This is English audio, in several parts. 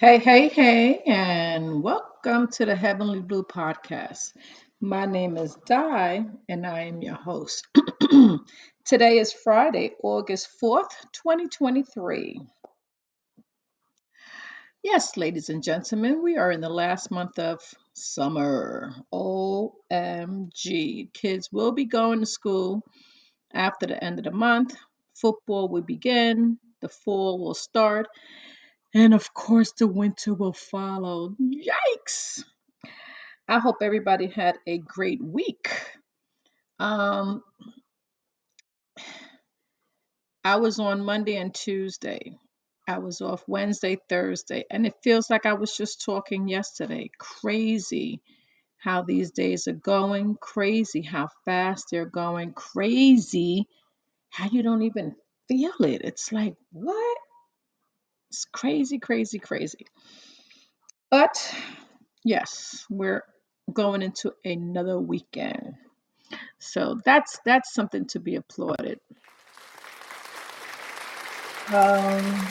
Hey, hey, hey, and welcome to the Heavenly Blue Podcast. My name is Di, and I am your host. Today is Friday, August 4th, 2023. Yes, ladies and gentlemen, we are in the last month of summer. OMG. Kids will be going to school after the end of the month. Football will begin, the fall will start, and of course, the winter will follow. Yikes! I hope everybody had a great week. Um, I was on Monday and Tuesday. I was off Wednesday, Thursday, and it feels like I was just talking yesterday. Crazy how these days are going, crazy how fast they're going, crazy how you don't even feel it. It's like, what? It's crazy, crazy, crazy. But yes, we're going into another weekend. So that's that's something to be applauded. Um,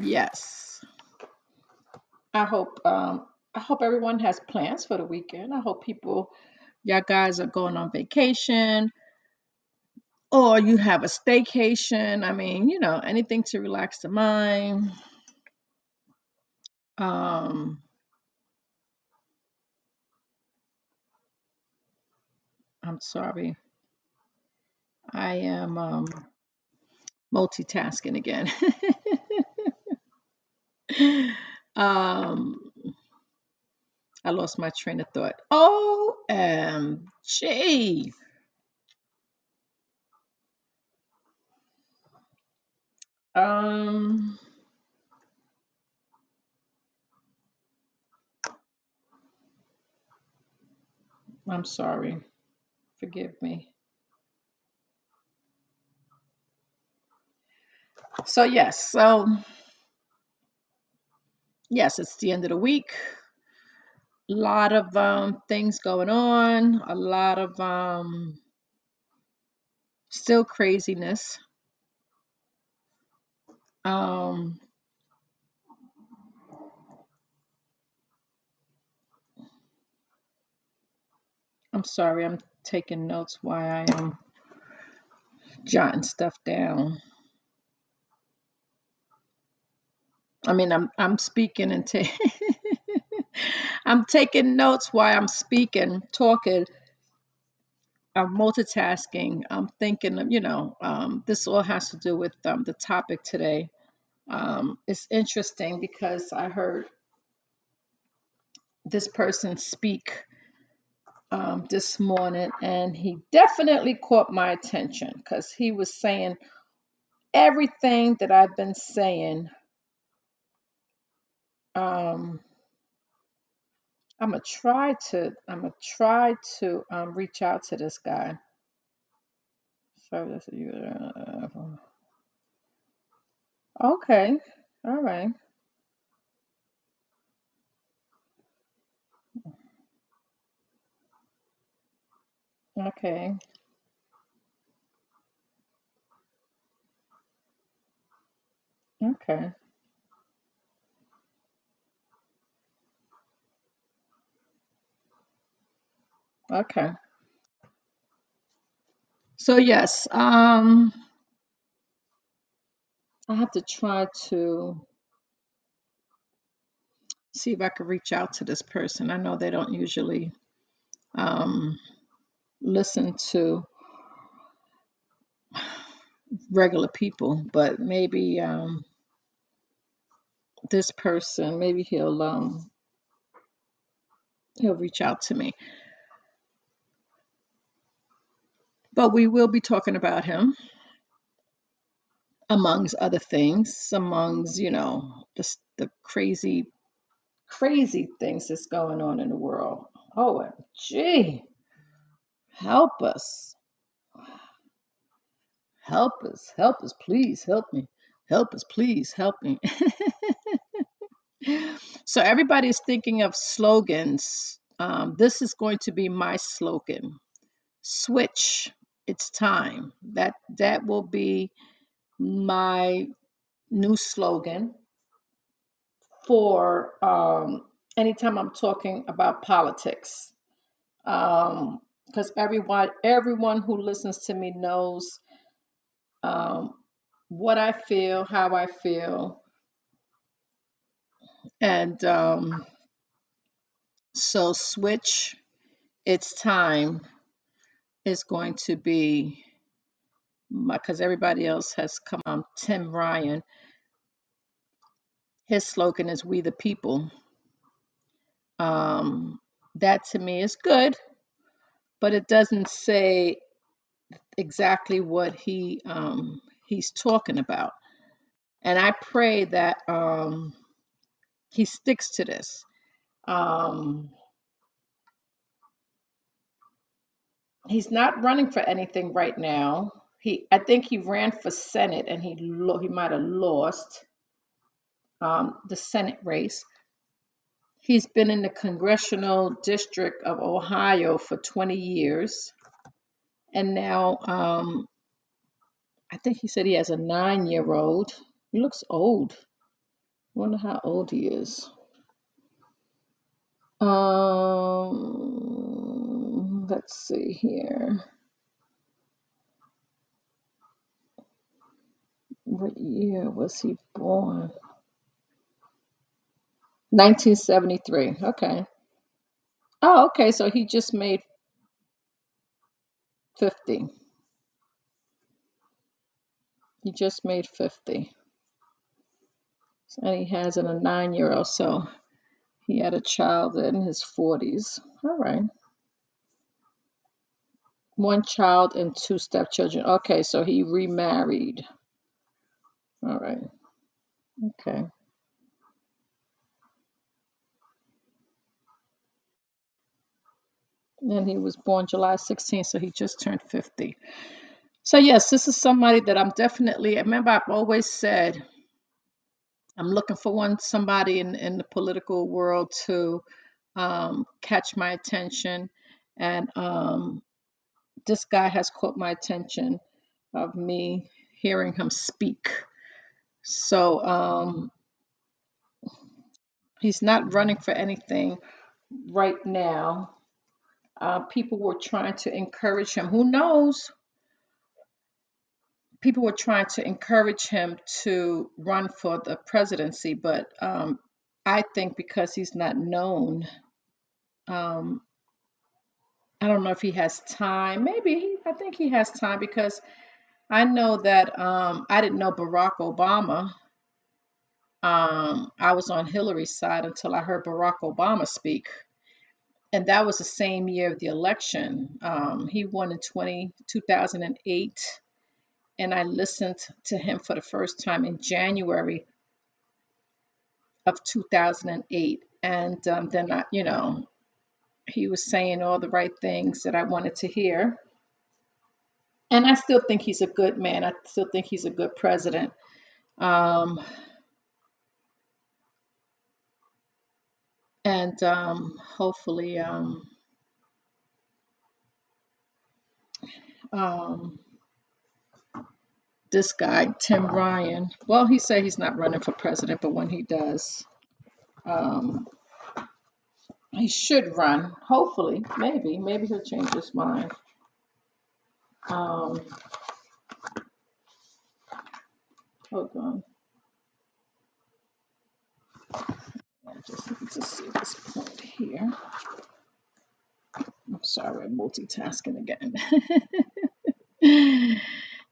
yes. I hope um I hope everyone has plans for the weekend. I hope people y'all guys are going on vacation or you have a staycation. I mean, you know, anything to relax the mind. Um I'm sorry. I am um multitasking again. um I lost my train of thought. OMG. Um I'm sorry. Forgive me. So yes, so yes, it's the end of the week. Lot of um, things going on. A lot of um, still craziness. Um, I'm sorry, I'm taking notes while I am jotting stuff down. I mean, I'm I'm speaking and ta- I'm taking notes while I'm speaking, talking. I'm multitasking. I'm thinking, you know, um, this all has to do with um, the topic today. Um, it's interesting because I heard this person speak um, this morning, and he definitely caught my attention because he was saying everything that I've been saying. Um, I'm gonna try to. I'm gonna try to um, reach out to this guy. So this uh, okay, all right, okay, okay, okay. So yes, um, I have to try to see if I can reach out to this person. I know they don't usually um, listen to regular people, but maybe um, this person, maybe he'll um, he'll reach out to me. But we will be talking about him, amongst other things, amongst you know just the crazy, crazy things that's going on in the world. OMG, help us, help us, help us, please help me, help us, please help me. So everybody's thinking of slogans. Um, this is going to be my slogan. Switch. It's time. That that will be my new slogan for um, anytime I'm talking about politics. Um, because everyone everyone who listens to me knows um, what I feel, how I feel, and um, so switch. It's time is going to be because everybody else has come on. Tim Ryan, his slogan is "We the People." Um, that to me is good, but it doesn't say exactly what he um, he's talking about. And I pray that um, he sticks to this. Um, he's not running for anything right now. He, I think he ran for Senate and he lo- he might have lost um, the Senate race. He's been in the congressional district of Ohio for 20 years, and now um, I think he said he has a nine-year-old. He looks old. I wonder how old he is. Um, let's see here. What year was he born? 1973. Okay. Oh, okay. So he just made 50. He just made 50. And he has a nine year old. So he had a child in his 40s. All right. One child and two stepchildren. Okay. So he remarried. All right. Okay. And he was born July 16th. So he just turned 50. So, yes, this is somebody that I'm definitely, remember, I've always said I'm looking for one somebody in, in the political world to um, catch my attention. And um, this guy has caught my attention of me hearing him speak. So um, he's not running for anything right now. Uh, people were trying to encourage him. Who knows? People were trying to encourage him to run for the presidency, but um, I think because he's not known, um, I don't know if he has time. Maybe I think he has time because I know that um, I didn't know Barack Obama. Um, I was on Hillary's side until I heard Barack Obama speak. And that was the same year of the election. Um, he won in 20, 2008. And I listened to him for the first time in January of 2008. And um, then, I, you know, he was saying all the right things that I wanted to hear. And I still think he's a good man. I still think he's a good president. Um, and um, hopefully, um, um, this guy, Tim Ryan, well, he said he's not running for president, but when he does, um, he should run. Hopefully, maybe, maybe he'll change his mind. Um, hold on. I just need to see this point here. I'm sorry, I'm multitasking again.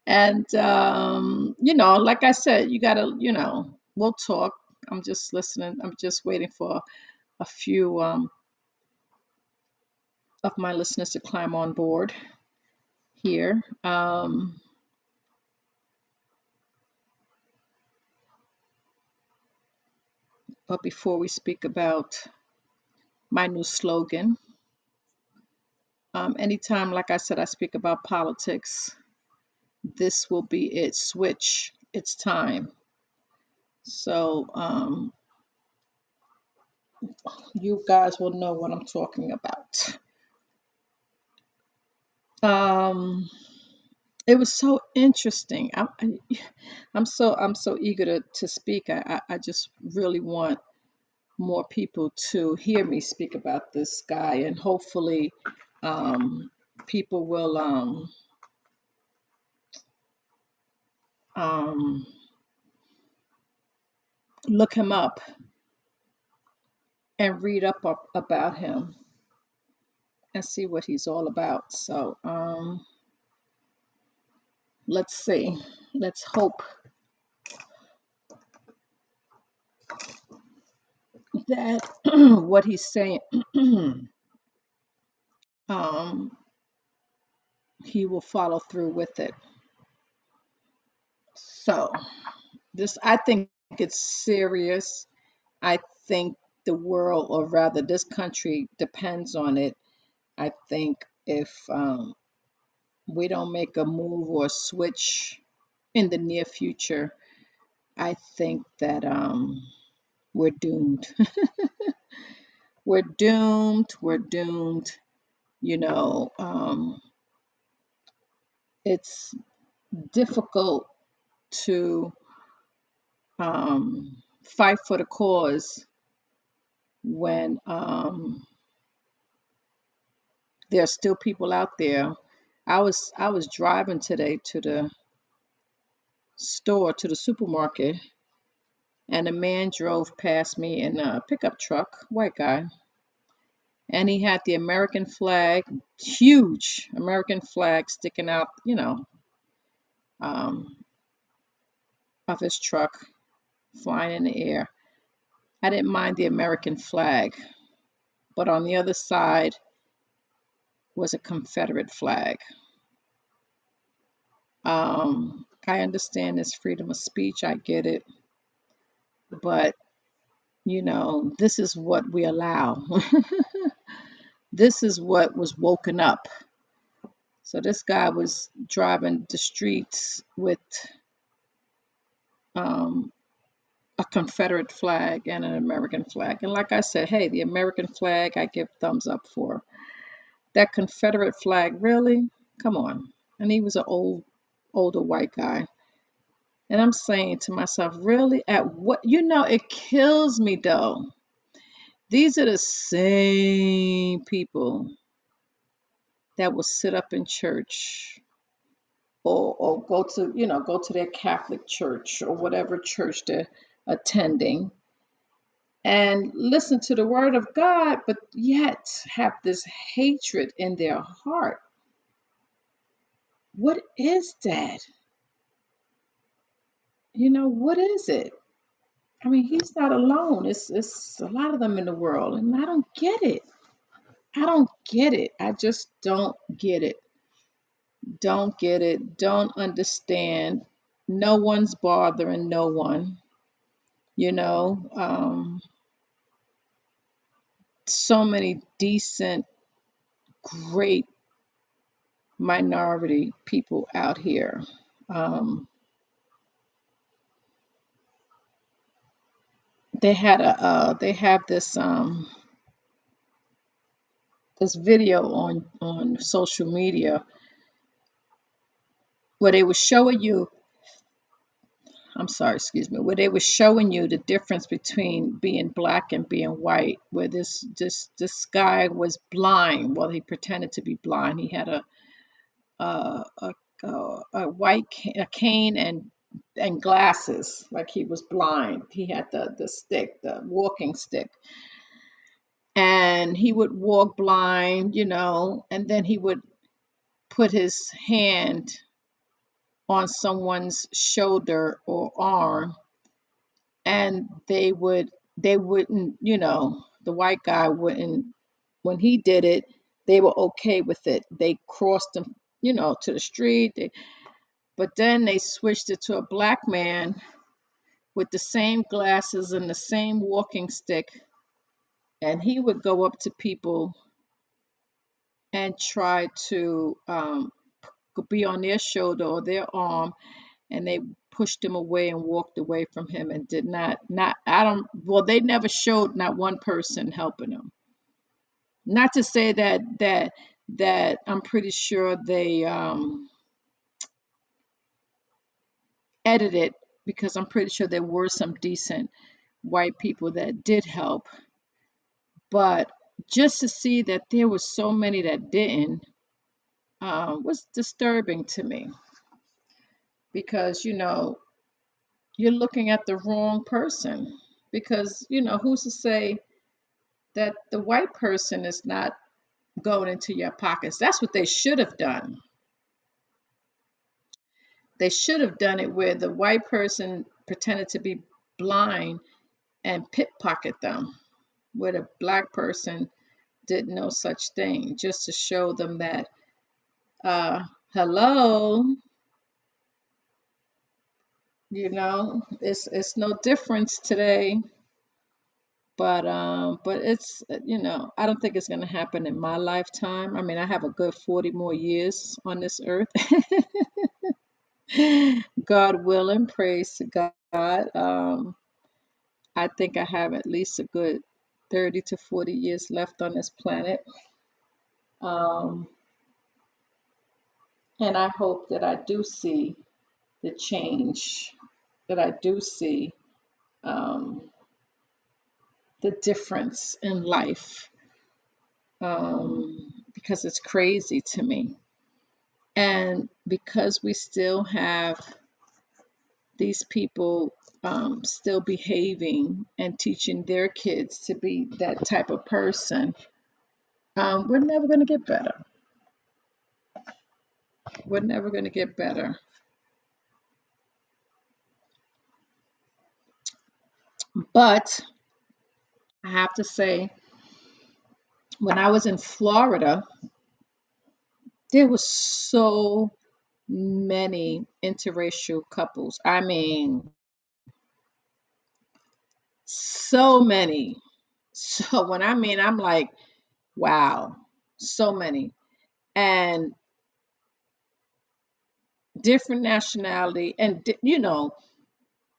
and um, you know, like I said, you gotta, you know, we'll talk. I'm just listening. I'm just waiting for a few um, of my listeners to climb on board here. Um, but before we speak about my new slogan, um, anytime, like I said, I speak about politics, this will be it. Switch. It's time. So um, you guys will know what I'm talking about. Um, it was so interesting. I'm, I- I'm so I'm so eager to to speak. I, I I just really want more people to hear me speak about this guy, and hopefully, um, people will um, um, look him up and read up, about him and see what he's all about. So um, let's see. Let's hope that what he's saying, um, he will follow through with it. So this, I think it's serious. I think the world, or rather this country, depends on it. I think if um, we don't make a move or switch in the near future, I think that um, we're doomed. we're doomed. We're doomed. You know, um, it's difficult to um, fight for the cause when um, there are still people out there. I was I was driving today to the store to the supermarket, and a man drove past me in a pickup truck, white guy, and he had the American flag, huge American flag sticking out, you know, um, of his truck, flying in the air. I didn't mind the American flag, but on the other side was a Confederate flag. Um, I understand it's freedom of speech, I get it, but you know, this is what we allow. this is what was woken up. So this guy was driving the streets with um, a Confederate flag and an American flag. And like I said, hey, the American flag I give thumbs up for. That Confederate flag, really? Come on. And he was an old, older white guy. And I'm saying to myself, really? At what? You know, it kills me though. These are the same people that will sit up in church or, or go to, you know, go to their Catholic church or whatever church they're attending and listen to the word of God, but yet have this hatred in their heart. What is that? You know, what is it? I mean, he's not alone. It's it's a lot of them in the world, and I don't get it. I don't get it. I just don't get it. Don't get it. Don't understand. No one's bothering no one. You know, um, so many decent, great minority people out here. Um, they had a uh, they have this um, this video on on social media where they were showing you I'm sorry, excuse me, where they were showing you the difference between being black and being white, where this this this guy was blind. Well, he pretended to be blind. He had a a a, a, white a cane and and glasses, like he was blind. He had the the stick, the walking stick, and he would walk blind, you know, and then he would put his hand on someone's shoulder or arm and they would they wouldn't you know the white guy wouldn't when he did it they were okay with it. They crossed them you know to the street. They, but then they switched it to a black man with the same glasses and the same walking stick and he would go up to people and try to um, be on their shoulder or their arm and they pushed him away and walked away from him and did not not I don't well they never showed not one person helping him. Not to say that that that I'm pretty sure they um edit it because I'm pretty sure there were some decent white people that did help. But just to see that there were so many that didn't uh, was disturbing to me because, you know, you're looking at the wrong person. Because, you know, who's to say that the white person is not going into your pockets? That's what they should have done. They should have done it where the white person pretended to be blind and pickpocket them, where the black person did no such thing, just to show them that, uh, hello, you know, it's it's no difference today. But um, but it's you know, I don't think it's gonna happen in my lifetime. I mean, I have a good 40 more years on this earth. God willing, praise God. Um, I think I have at least a good 30 to 40 years left on this planet. Um, and I hope that I do see the change, that I do see um, the difference in life um, because it's crazy to me. And because we still have these people um, still behaving and teaching their kids to be that type of person, um, we're never going to get better. We're never going to get better. But I have to say, when I was in Florida, there was so many interracial couples. I mean, so many. So when I mean, I'm like, wow, so many. And different nationality and you know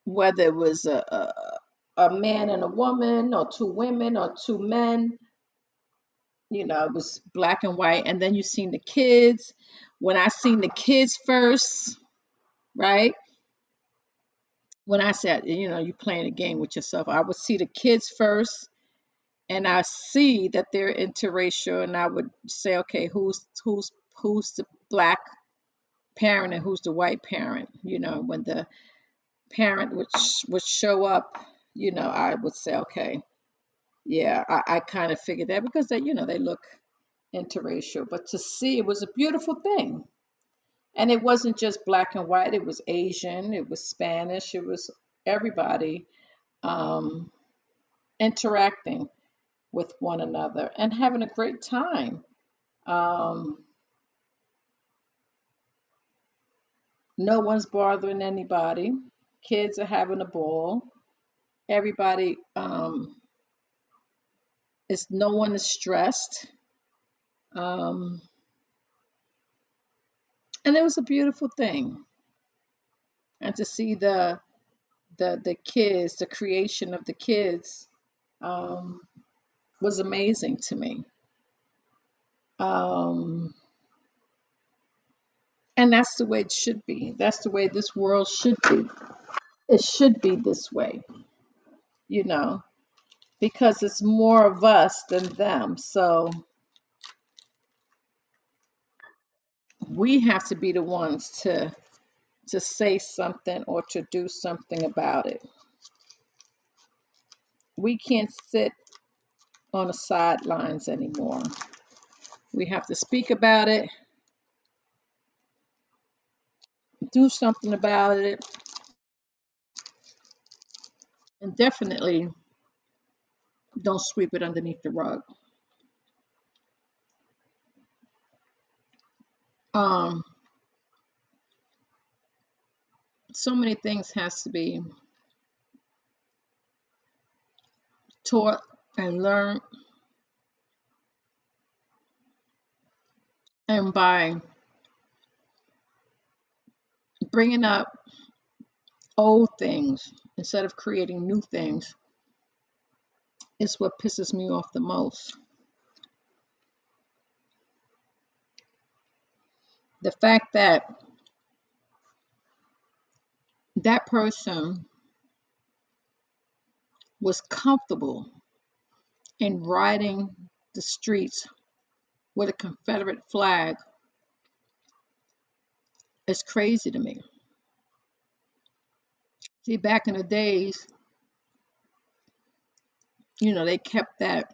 whether it was a, a a man and a woman or two women or two men you know it was black and white. And then you seen the kids. When i seen the kids first right? When i said you know you playing a game with yourself i would see the kids first. And i see that they're interracial. And i would say okay who's who's who's the black parent and who's the white parent you know when the parent would would show up, you know, I would say, okay, yeah, I, I kind of figured that because they, you know, they look interracial. But to see it was a beautiful thing. And it wasn't just black and white, it was Asian, it was Spanish, it was everybody um, interacting with one another and having a great time. Um, no one's bothering anybody. Kids are having a ball. Everybody um, is no one is stressed. Um, and it was a beautiful thing. And to see the the the kids, the creation of the kids, um, was amazing to me. Um, and that's the way it should be. That's the way this world should be. It should be this way, you know, because it's more of us than them. So we have to be the ones to to say something or to do something about it. We can't sit on the sidelines anymore. We have to speak about it, do something about it, and definitely don't sweep it underneath the rug. Um, so many things has to be taught and learned, and by bringing up old things instead of creating new things is what pisses me off the most. The fact that that person was comfortable in riding the streets with a Confederate flag is crazy to me. See, back in the days, you know, they kept that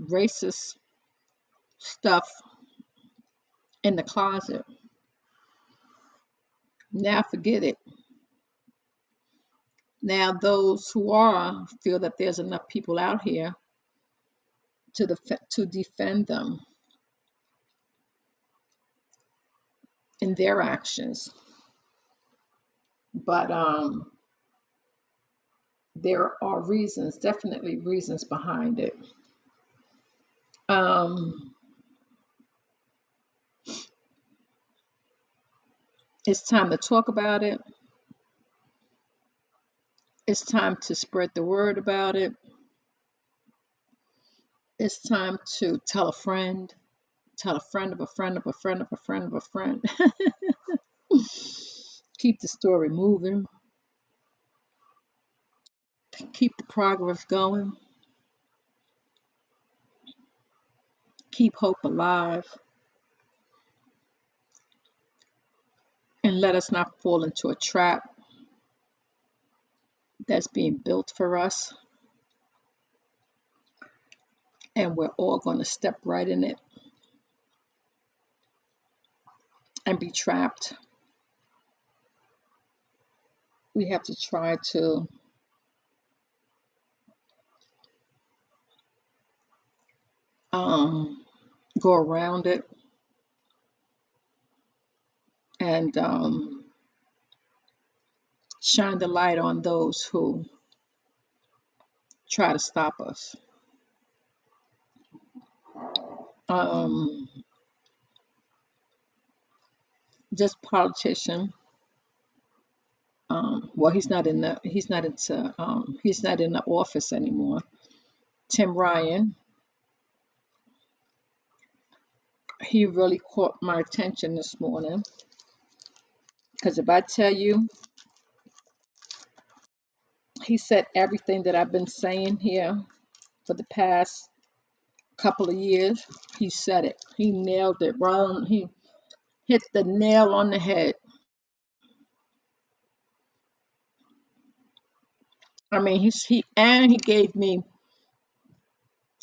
racist stuff in the closet. Now forget it. Now those who are feel that there's enough people out here to def- to defend them in their actions. But um, there are reasons, definitely reasons behind it. Um, it's time to talk about it. It's time to spread the word about it. It's time to tell a friend, tell a friend of a friend of a friend of a friend of a friend. Keep the story moving. Keep the progress going. Keep hope alive. And let us not fall into a trap that's being built for us. And we're all going to step right in it and be trapped. We have to try to um, go around it and um, shine the light on those who try to stop us. Um, this politician, um, well, he's not in the he's not into um, he's not in the office anymore. Tim Ryan, he really caught my attention this morning because if I tell you, he said everything that I've been saying here for the past couple of years. He said it. He nailed it. Right on, he hit the nail on the head. I mean, he's he and he gave me.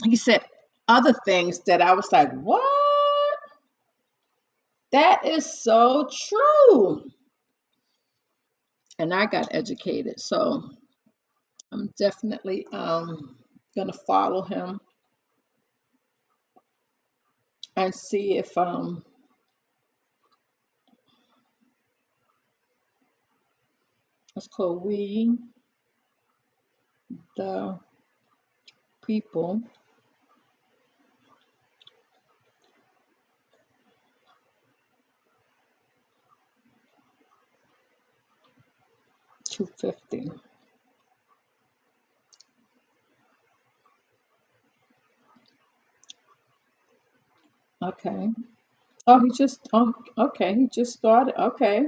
He said other things that I was like, what? That is so true. And I got educated, so I'm definitely um gonna follow him and see if um it's called we the people 250. Okay. Oh, he just oh okay, he just started. Okay.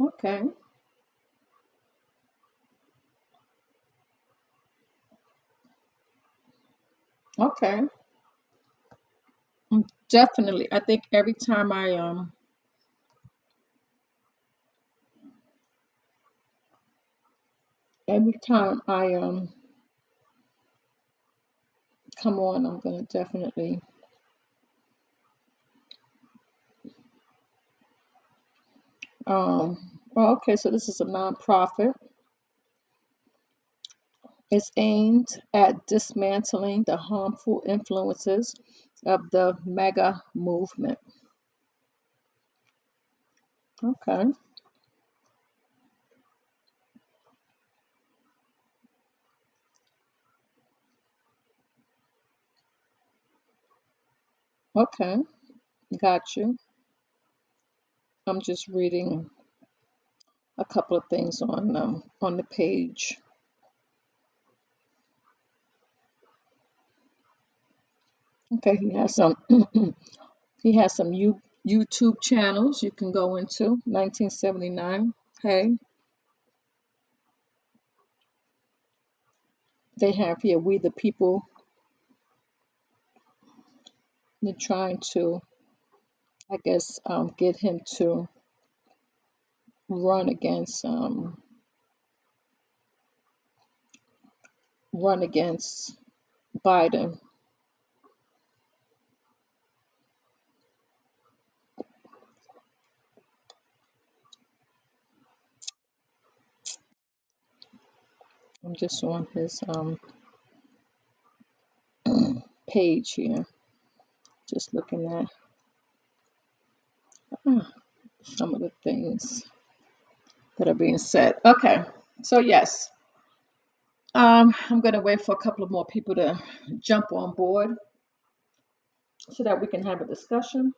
Okay. Okay. Definitely. I think every time I um every time I um come on, I'm gonna definitely um well, okay, so this is a nonprofit. It's aimed at dismantling the harmful influences of the MAGA movement. Okay. Okay. Got you. I'm just reading a couple of things on um on the page. Okay, he has some He has some you YouTube channels you can go into. 1979. Hey, they have here We the People. They're trying to, I guess, um, get him to run against um, run against Biden. I'm just on his um, page here, just looking at some of the things that are being said. Okay, so yes, um, I'm going to wait for a couple of more people to jump on board so that we can have a discussion.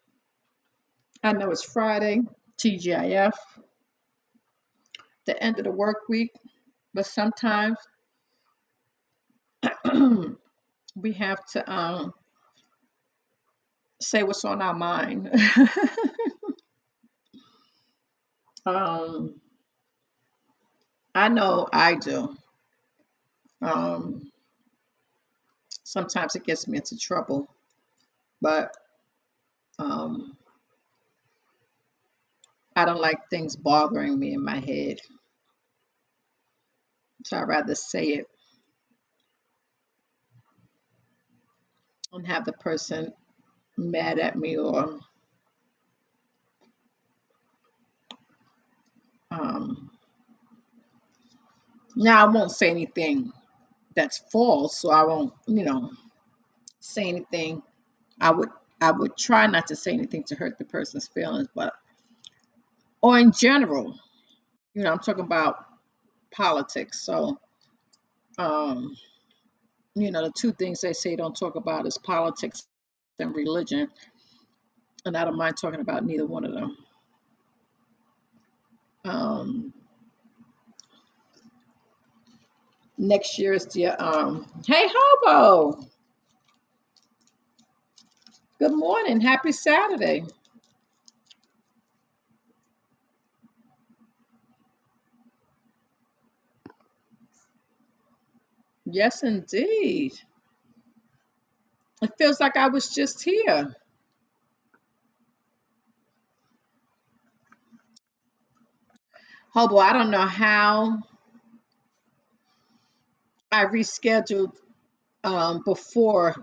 I know it's Friday, TGIF, the end of the work week, but sometimes we have to um, say what's on our mind. um, I know I do. Um, sometimes it gets me into trouble, but um, I don't like things bothering me in my head. So I'd rather say it and have the person mad at me or um, now I won't say anything that's false, so I won't, you know, say anything. I would I would try not to say anything to hurt the person's feelings, but or in general, you know, I'm talking about politics. So, um, you know, the two things they say don't talk about is politics and religion, and I don't mind talking about neither one of them. Um, next year is the um, hey hobo, good morning, happy Saturday. Yes, indeed. It feels like I was just here. Hobo, I don't know how I rescheduled um, before,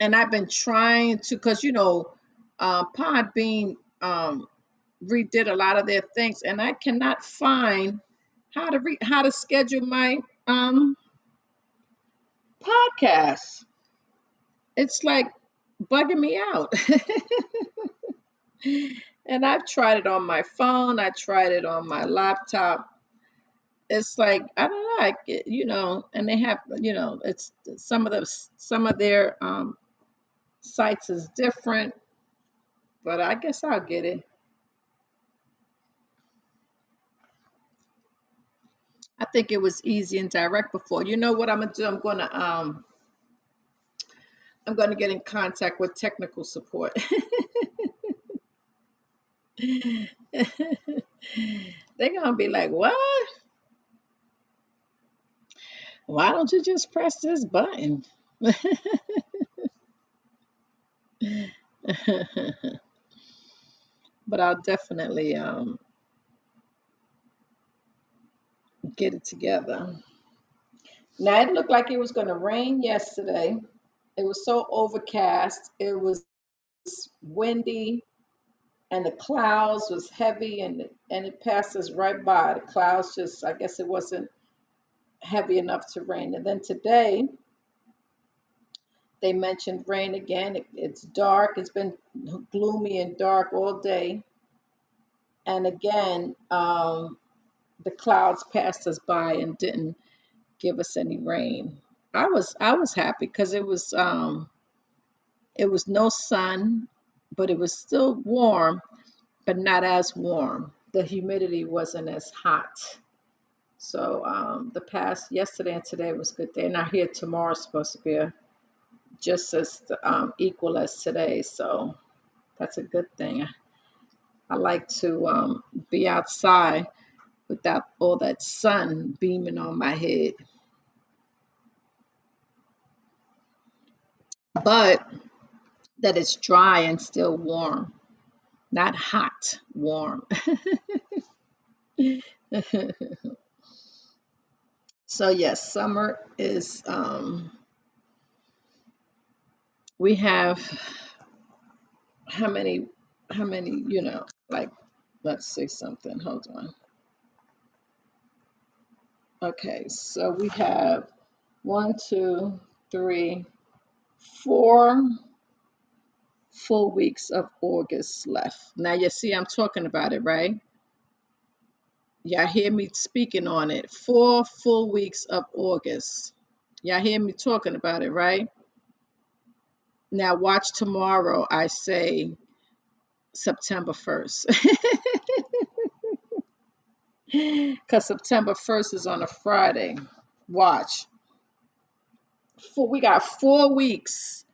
and I've been trying to, because you know, uh, Podbean um, redid a lot of their things, and I cannot find how to re- how to schedule my um, podcast. It's like bugging me out. and I've tried it on my phone. I tried it on my laptop. It's like I don't like it- you know, and they have you know, it's some of the some of their um, sites is different, but I guess I'll get it. I think it was easy and direct before. You know what I'm gonna do? I'm gonna um I'm gonna get in contact with technical support. They're gonna be like, what? Why don't you just press this button? but I'll definitely um get it together. Now it looked like it was gonna rain yesterday. It was so overcast. It was windy and the clouds was heavy and it, and it passed us right by. The clouds just I guess it wasn't heavy enough to rain. And then today they mentioned rain again. It, it's dark. It's been gloomy and dark all day. And again, um, the clouds passed us by and didn't give us any rain. I was I was happy because it was um, it was no sun, but it was still warm, but not as warm. The humidity wasn't as hot. So um, the past yesterday and today was good day. Now here tomorrow is supposed to be a, just as um, equal as today. So That's a good thing. I like to um, be outside without all that sun beaming on my head. But that it's dry and still warm, not hot, warm. so yes, summer is um we have how many how many, you know, like let's say something. Hold on. Okay, so we have one, two, three, four full weeks of August left. Now you see I'm talking about it, right? Y'all hear me speaking on it. Four full weeks of August. Y'all hear me talking about it, right? Now watch tomorrow I say September 1st. Because September 1st is on a Friday. Watch. Four, we got four weeks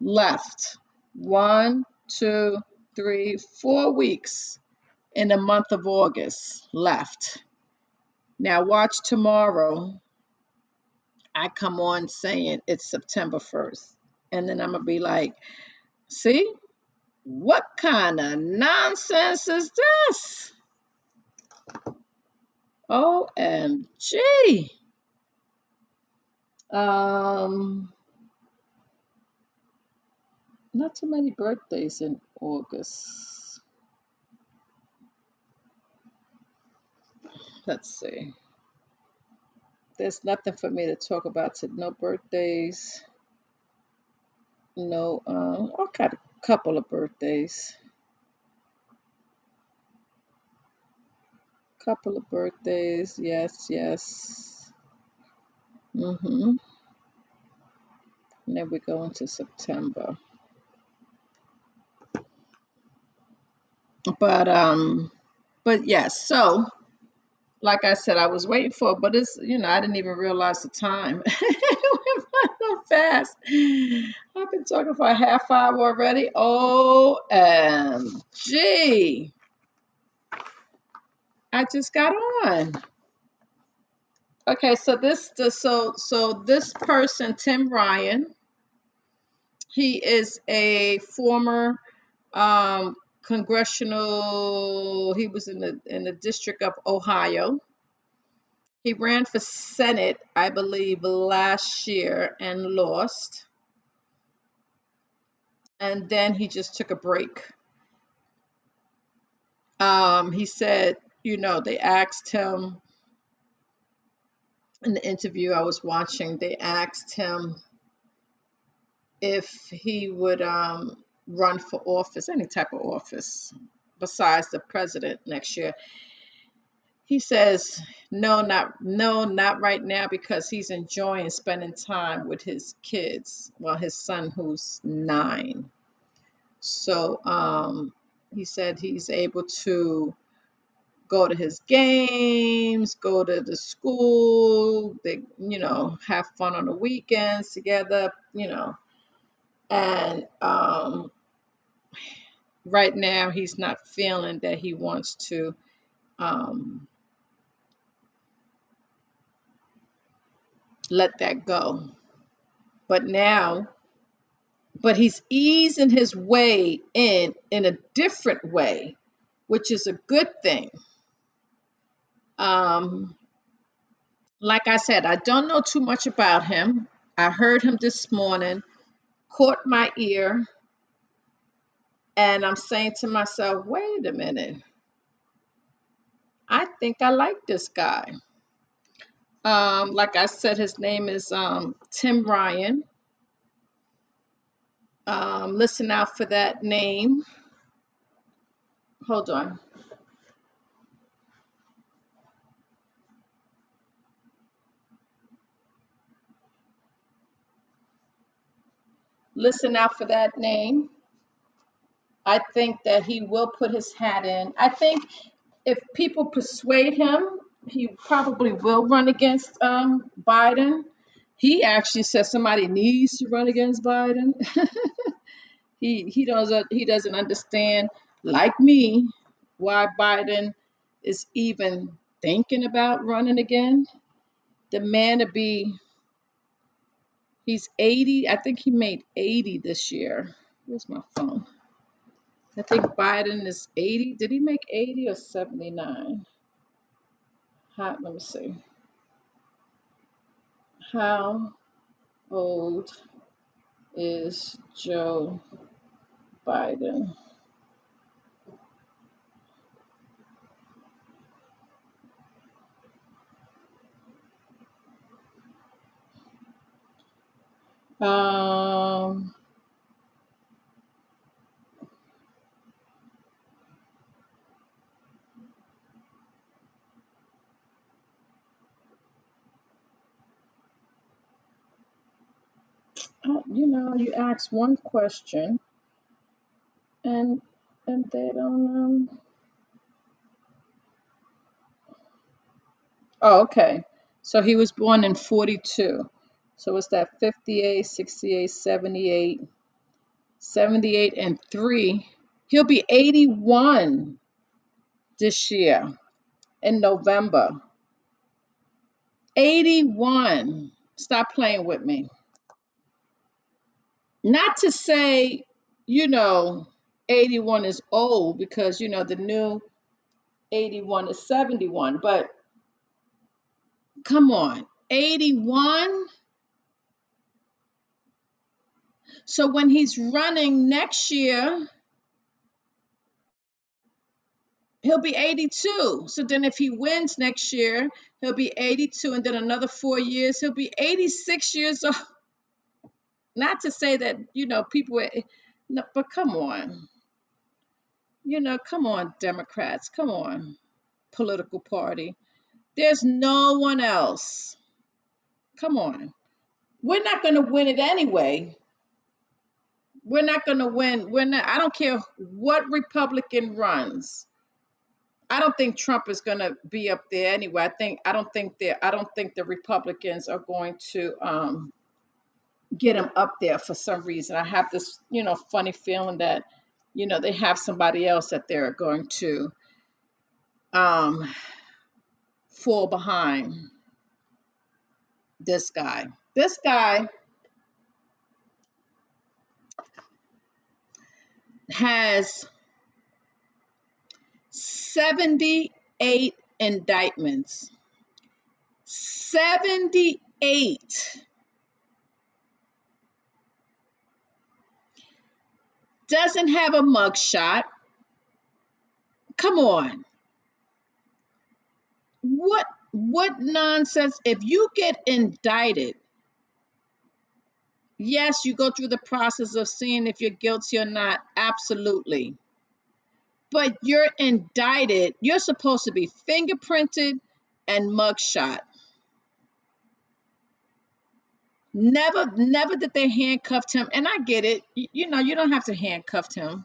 left. One, two, three, four weeks in the month of August left. Now, watch tomorrow. I come on saying it's September 1st. And then I'm going to be like, see, what kind of nonsense is this? OMG. Um, not too many birthdays in August. Let's see. There's nothing for me to talk about. To no birthdays. No, um, I got a couple of birthdays. Couple of birthdays. Yes, yes. Mm-hmm. And then we go into September. But um, but yes, so like I said, I was waiting for but it's you know, I didn't even realize the time. so fast. I've been talking for a half hour already. OMG. I just got on. Okay, so this the so so this person, Tim Ryan, he is a former um congressional he was in the in the district of Ohio. He ran for Senate, I believe, last year and lost. And then he just took a break. Um, he said, you know, they asked him in the interview I was watching, they asked him if he would um, run for office, any type of office, besides the president next year. He says, no, not no, not right now because he's enjoying spending time with his kids. Well, his son who's nine. So um, he said he's able to go to his games, go to the school, they, you know, have fun on the weekends together, you know. And um, right now, he's not feeling that he wants to um, let that go. But now, but he's easing his way in in a different way, which is a good thing. Um, like I said, I don't know too much about him. I heard him this morning, caught my ear, and I'm saying to myself, wait a minute, I think I like this guy. Um, like I said, his name is um, Tim Ryan. Um, listen out for that name. Hold on. Listen out for that name. I think that he will put his hat in. I think if people persuade him, he probably will run against um, Biden. He actually says somebody needs to run against Biden. He he doesn't he doesn't understand, like me, why Biden is even thinking about running again. The man to be he's 80. I think he made 80 this year. Where's my phone? I think Biden is 80. Did he make 80 or 79? How, let me see. How old is Joe Biden? Um, uh, you know, you ask one question and and they don't um Oh, okay. So he was born in 42. So it's that 58, 68, 78, 78 and 3. He'll be 81 this year in November. 81. Stop playing with me. Not to say, you know, 81 is old because, you know, the new 81 is 71, but come on. 81? So when he's running next year, he'll be 82. So then if he wins next year, he'll be 82 and then another 4 years he'll be 86 years old. Not to say that, you know, people are, no, but come on. You know, come on Democrats, come on political party. There's no one else. Come on. We're not going to win it anyway. We're not going to win. We're not I don't care what Republican runs. I don't think Trump is going to be up there anyway. I think I don't think that I don't think the Republicans are going to um, get him up there for some reason. I have this, you know, funny feeling that, you know, they have somebody else that they're going to um, fall behind this guy. This guy has 78 indictments. 78 doesn't have a mugshot. Come on. What what nonsense if you get indicted yes you go through the process of seeing if you're guilty or not absolutely but you're indicted you're supposed to be fingerprinted and mugshot never never did they handcuffed him. And i get it. You, know you don't have to handcuff him.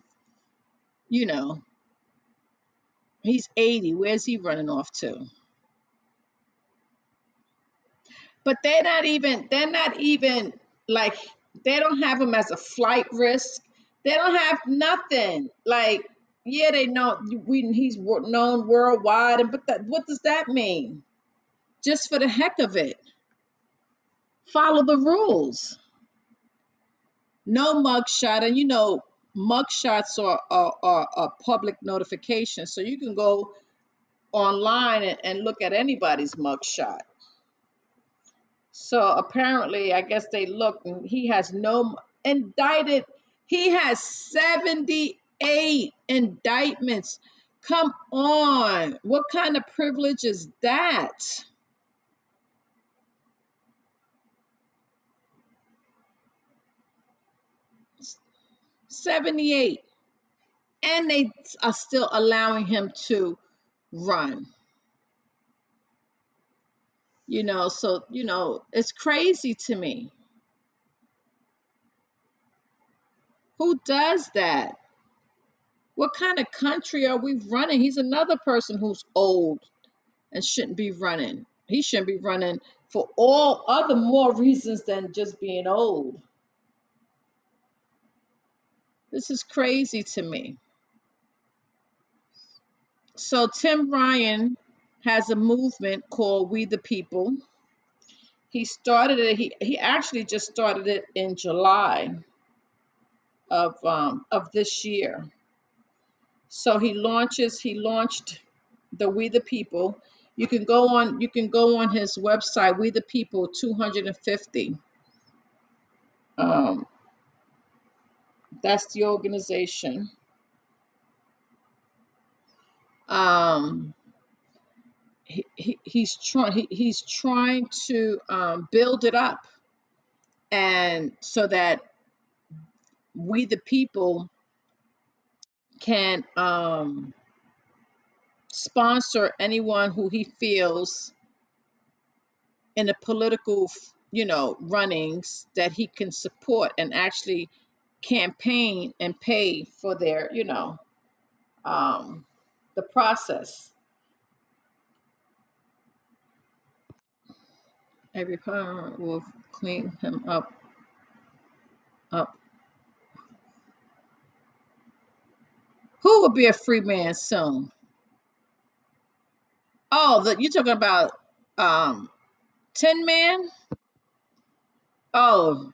You know. He's 80 where's he running off to? But they're not even they're not even like they don't have him as a flight risk. They don't have nothing. Like yeah they know we he's known worldwide. And but that what does that mean? Just for the heck of it follow the rules no mugshot and you know mugshots are, are, are, public notification so you can go online and, and look at anybody's mugshot So apparently, I guess they looked and he has no indicted. He has 78 indictments. Come on. What kind of privilege is that? 78. And they are still allowing him to run. You know, so, you know, it's crazy to me. Who does that? What kind of country are we running? He's another person who's old and shouldn't be running. He shouldn't be running for all other more reasons than just being old. This is crazy to me. So Tim Ryan has a movement called We the People. He started it. He he actually just started it in July of um, of this year. So he launches. He launched the We the People. You can go on. You can go on his website. We the People 250. Um, that's the organization. Um, he, he, he's trying. He, he's trying to um, build it up, and so that we the people can um, sponsor anyone who he feels in the political, you know, runnings that he can support and actually campaign and pay for their, you know, um, the process. Every part will clean him up. Up. Who will be a free man soon? Oh, the, you're talking about um, Tin Man? Oh,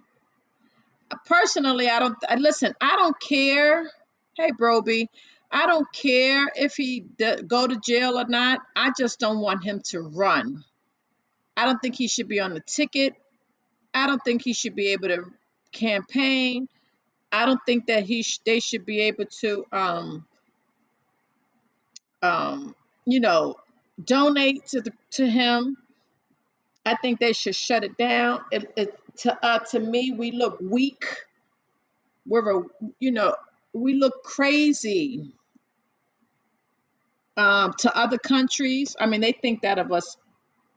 personally, I don't I, listen. I don't care. Hey, Broby, I don't care if he d- go to jail or not. I just don't want him to run. I don't think he should be on the ticket. I don't think he should be able to campaign. I don't think that he sh- they should be able to um um you know donate to the to him. I think they should shut it down. It, it to uh to me we look weak. We're a you know we look crazy um, to other countries. I mean, they think that of us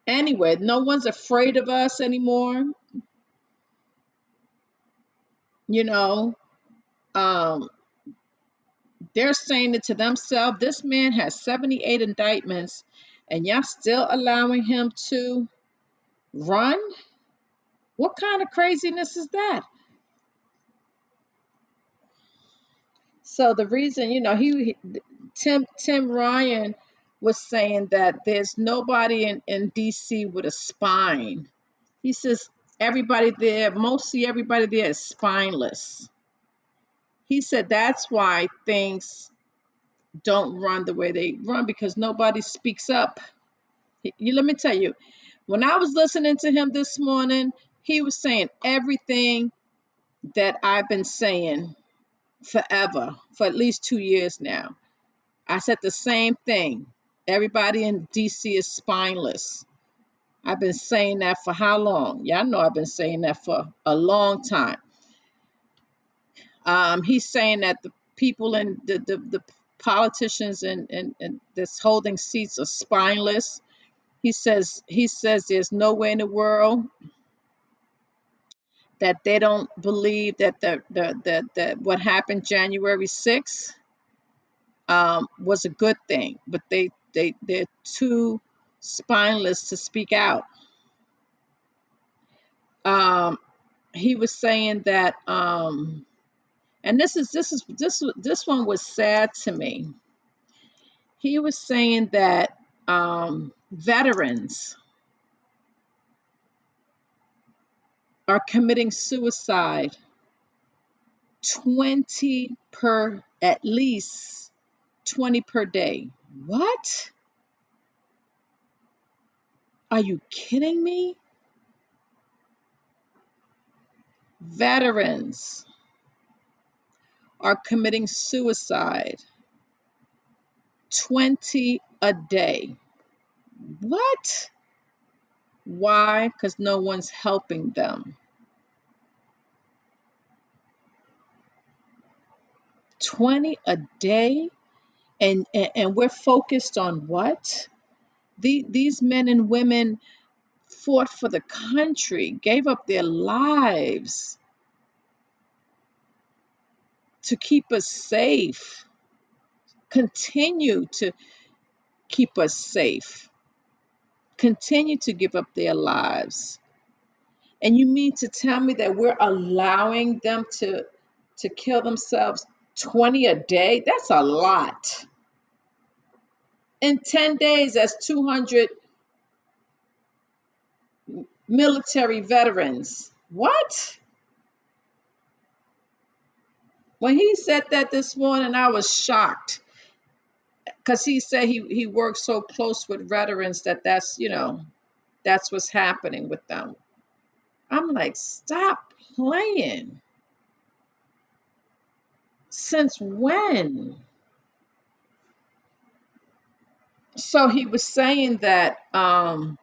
anyway. No one's afraid of us anymore. You know, um, they're saying it to themselves. This man has 78 indictments, and y'all still allowing him to run? What kind of craziness is that? So the reason, you know, he Tim Tim Ryan was saying that there's nobody in, in DC with a spine. He says everybody there, mostly everybody there is spineless. He said that's why things don't run the way they run because nobody speaks up. You let me tell you, when I was listening to him this morning, he was saying everything that I've been saying forever, for at least two years now. I said the same thing. Everybody in DC is spineless. I've been saying that for how long? Y'all know I've been saying that for a long time. Um, he's saying that the people in the, the, the politicians and, and, and that's holding seats are spineless. He says he says there's no way in the world that they don't believe that the the, the, the what happened January 6th um, was a good thing, but they they they're too spineless to speak out. Um, he was saying that, um, and this is this is this this one was sad to me. He was saying that um, veterans are committing suicide 20 per at least 20 per day. What? Are you kidding me? Veterans are committing suicide 20 a day. What? Why? Because no one's helping them. 20 a day? And, and, and we're focused on what? The, these men and women fought for the country, gave up their lives to keep us safe, continue to keep us safe, continue to give up their lives. And you mean to tell me that we're allowing them to to kill themselves 20 a day, that's a lot. In 10 days, that's 200 military veterans. What? When he said that this morning, I was shocked because he said he, he works so close with veterans that that's, you know, that's what's happening with them. I'm like, stop playing. Since when? So he was saying that, um,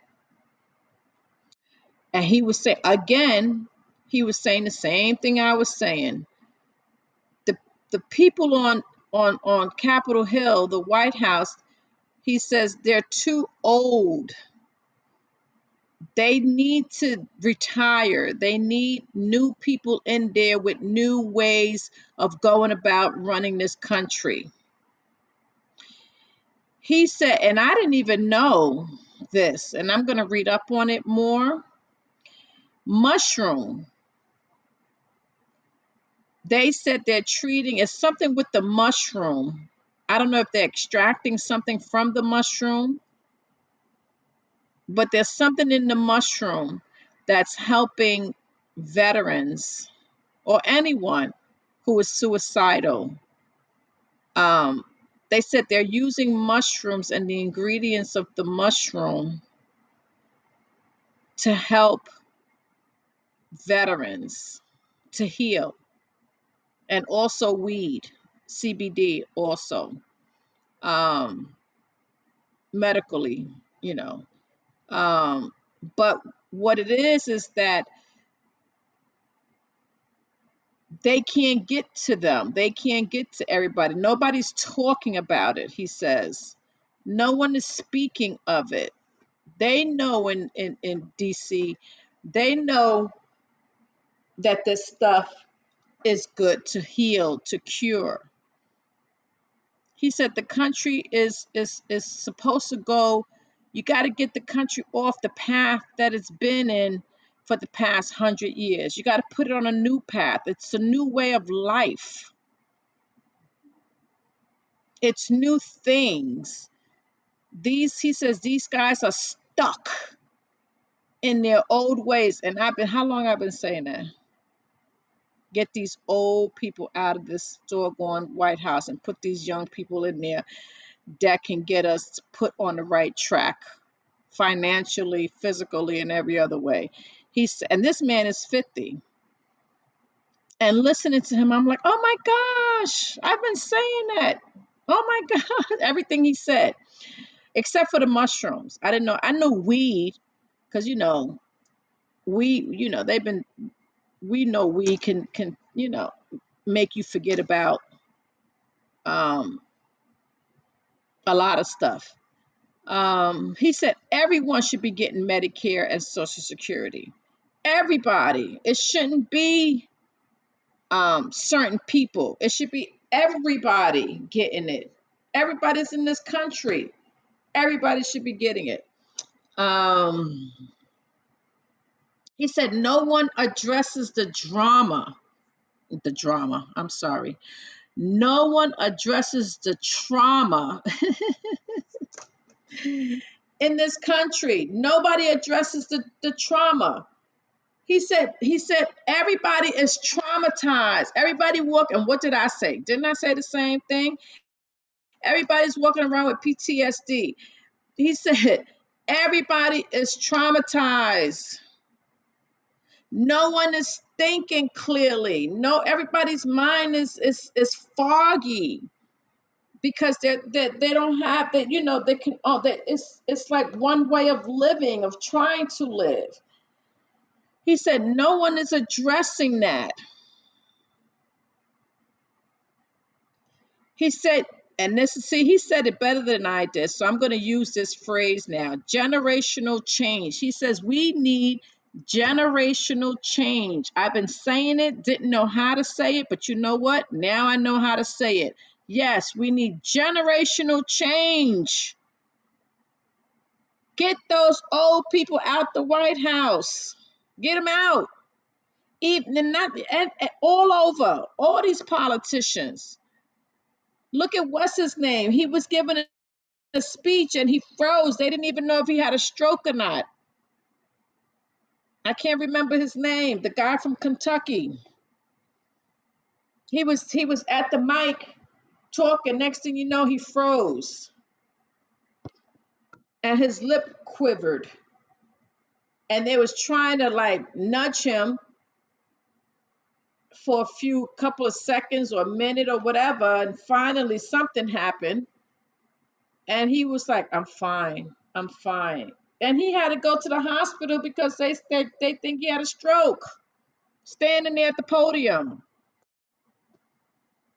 and he was saying again, he was saying the same thing I was saying. The the people on on on Capitol Hill, the White House, he says they're too old. They need to retire. They need new people in there with new ways of going about running this country. He said, and I didn't even know this, and I'm going to read up on it more. Mushroom. They said they're treating it's something with the mushroom. I don't know if they're extracting something from the mushroom, but there's something in the mushroom that's helping veterans or anyone who is suicidal. Um, they said they're using mushrooms and the ingredients of the mushroom to help veterans to heal and also weed, CBD also, um, medically, you know. Um, but what it is is that they can't get to them. They can't get to everybody. Nobody's talking about it, he says. No one is speaking of it. They know in, in, in DC, they know that this stuff is good to heal, to cure. He said the country is is is supposed to go, you got to get the country off the path that it's been in for the past hundred years. You got to put it on a new path. It's a new way of life. It's new things. These he says these guys are stuck in their old ways. And I've been how long I've been saying that? Get these old people out of this doggone White House and put these young people in there that can get us put on the right track financially, physically, and every other way. He's and this man is 50. And listening to him, I'm like, oh my gosh, I've been saying that. Oh my God, everything he said, except for the mushrooms. I didn't know. I know weed, because you know, we, you know, they've been we know we can can you know make you forget about um a lot of stuff. Um he said everyone should be getting medicare and social security. Everybody. It shouldn't be um certain people. It should be everybody getting it. Everybody's in this country. Everybody should be getting it. Um he said no one addresses the drama the drama i'm sorry No one addresses the trauma in this country. Nobody addresses the, the trauma. He said, he said, everybody is traumatized. Everybody walking. What did I say? Didn't I say the same thing? Everybody's walking around with PTSD. He said, everybody is traumatized. No one is thinking clearly. No, everybody's mind is is is foggy because they they they don't have that you know they can oh that it's it's like one way of living of trying to live. He said no one is addressing that. He said and this is see he said it better than i did so i'm going to use this phrase now generational change. He says we need generational change i've been saying it didn't know how to say it but you know what now i know how to say it yes we need generational change Get those old people out the White House. Get them out. Even not and, and all over, all these politicians. Look at what's his name. He was giving a a speech and he froze. They didn't even know if he had a stroke or not. I can't remember his name. The guy from Kentucky. He was he was at the mic talking. Next thing you know, he froze and his lip quivered. And they was trying to like nudge him for a few couple of seconds or a minute or whatever. And finally something happened. And he was like, I'm fine. I'm fine. And he had to go to the hospital because they they, they think he had a stroke. Standing there at the podium.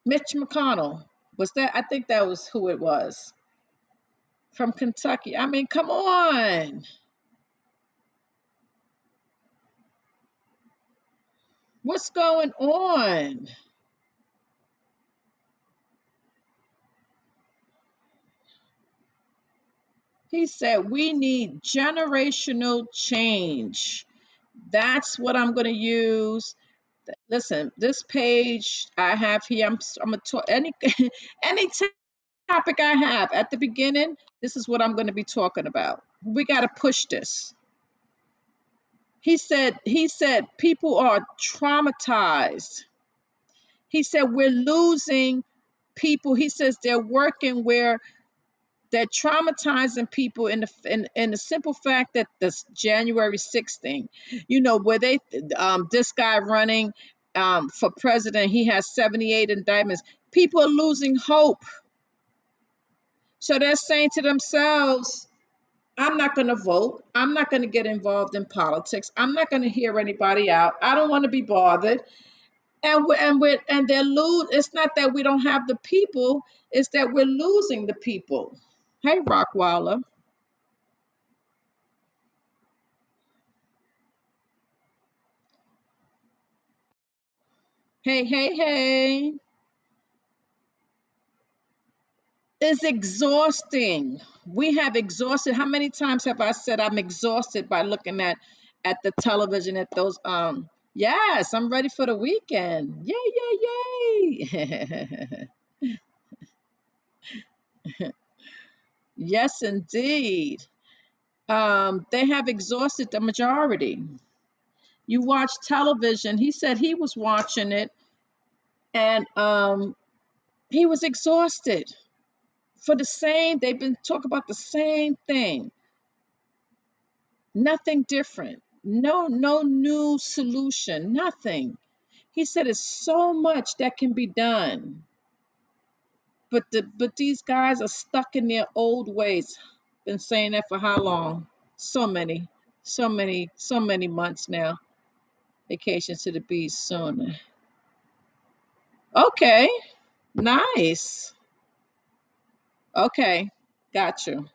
Mitch McConnell. Was that I think that was who it was from Kentucky. I mean, come on. What's going on? He said, We need generational change. That's what I'm going to use. Listen, this page I have here, I'm, I'm to talk any, any topic I have at the beginning, this is what I'm going to be talking about. We got to push this. He said, he said, people are traumatized. He said, we're losing people. He says they're working where they're traumatizing people in the in, in the simple fact that this January 6th thing, you know, where they um this guy running um for president, he has 78 indictments. People are losing hope. So they're saying to themselves, I'm not going to vote. I'm not going to get involved in politics. I'm not going to hear anybody out. I don't want to be bothered. And we're, and we're, and they're lose. It's not that we don't have the people. It's that we're losing the people. Hey, Rockwaller. Hey, hey, hey. It's exhausting. We have exhausted. How many times have I said I'm exhausted by looking at at the television at those um yes, I'm ready for the weekend. Yay, yay, yay. yes, indeed. Um, they have exhausted the majority. You watch television. He said he was watching it and um he was exhausted for the same, they've been talking about the same thing. Nothing different. No, no new solution. Nothing. He said it's so much that can be done. But the but these guys are stuck in their old ways. Been saying that for how long? So many, so many, so many months now. Vacation to the beach soon. Okay, nice. Okay, got you.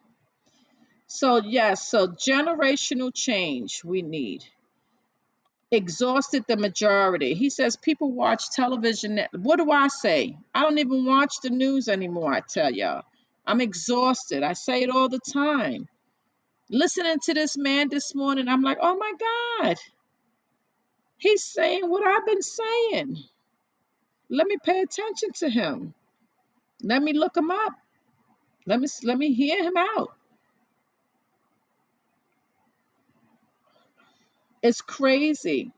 So yes, so generational change we need. Exhausted the majority. He says people watch television. What do I say? I don't even watch the news anymore, I tell y'all. I'm exhausted. I say it all the time. Listening to this man this morning, I'm like, oh my God, he's saying what I've been saying. Let me pay attention to him. Let me look him up. Let me let me hear him out. It's crazy.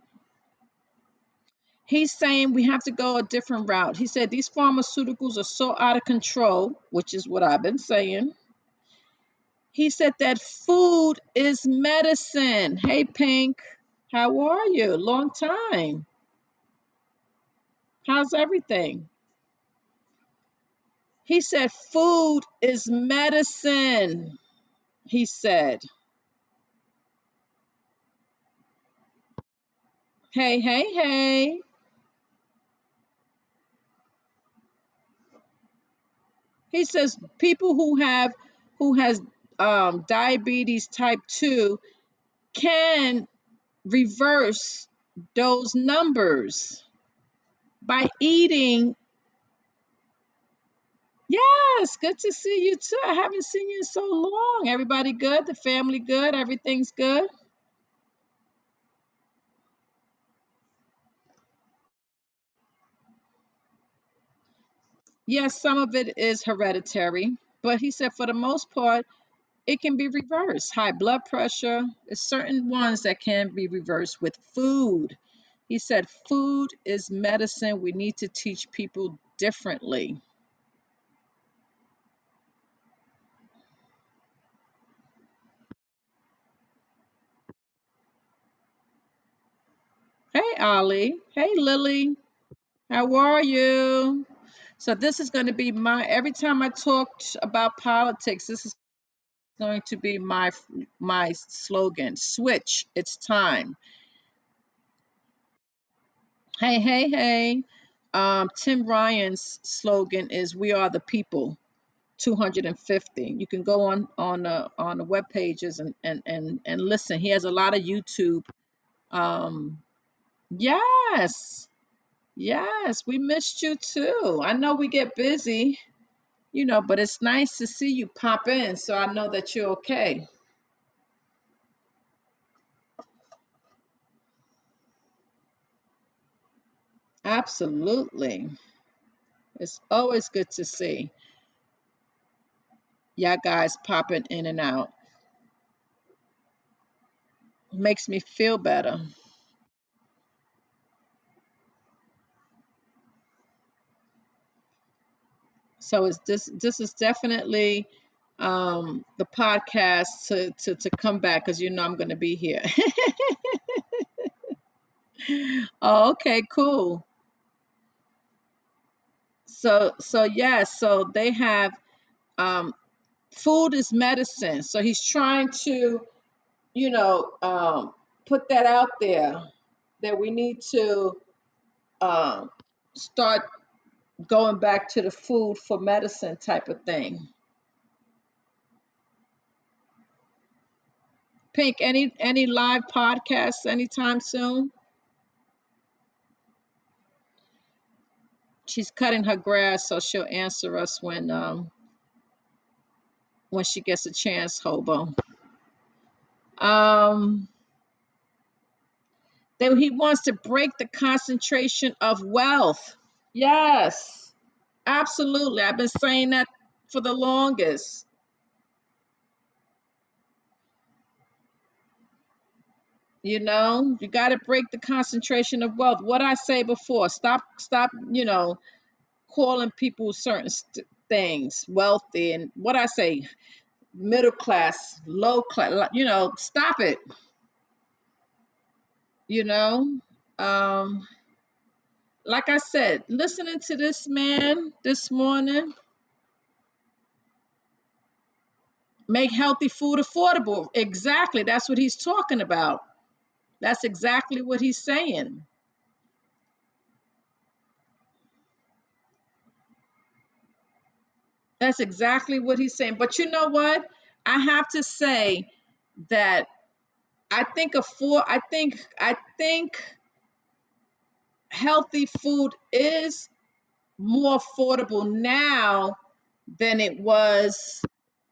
He's saying we have to go a different route. He said these pharmaceuticals are so out of control, which is what I've been saying. He said that food is medicine. Hey, Pink, how are you? Long time. How's everything? He said food is medicine. He said, hey, hey, hey. He says people who have who has um, diabetes type 2 can reverse those numbers by eating. Yes, good to see you too. I haven't seen you in so long. Everybody good? The family good? Everything's good? Yes, some of it is hereditary, but he said for the most part, it can be reversed. High blood pressure, there's certain ones that can be reversed with food. He said food is medicine. We need to teach people differently. Hey, Ali. Hey, Lily. How are you? So this is going to be my every time I talk about politics, this is going to be my my slogan. Switch. It's time. Hey, hey, hey. Um, Tim Ryan's slogan is "We are the people." 250. You can go on on the on the web pages and and and and listen. He has a lot of YouTube. Um, yes, yes, we missed you too. I know we get busy, you know, but it's nice to see you pop in, so I know that you're okay. Absolutely, it's always good to see y'all guys popping in and out. Makes me feel better. So it's this this is definitely um the podcast to to to come back because you know I'm gonna be here. oh, okay, cool. So so yeah, so they have um food is medicine. So he's trying to, you know, um put that out there that we need to um start going back to the food for medicine type of thing. Pink, any any live podcasts anytime soon? she's cutting her grass, so she'll answer us when um when she gets a chance, Hobo. Um, that he wants to break the concentration of wealth. Yes, absolutely. I've been saying that for the longest. You know, you got to break the concentration of wealth. What I say before, stop, stop. You know, calling people certain st- things wealthy and what I say, middle class, low class. You know, stop it you know um like i said listening to this man this morning make healthy food affordable. Exactly that's what he's talking about. That's exactly what he's saying. That's exactly what he's saying. But you know what? I have to say that i think afford i think i think healthy food is more affordable now than it was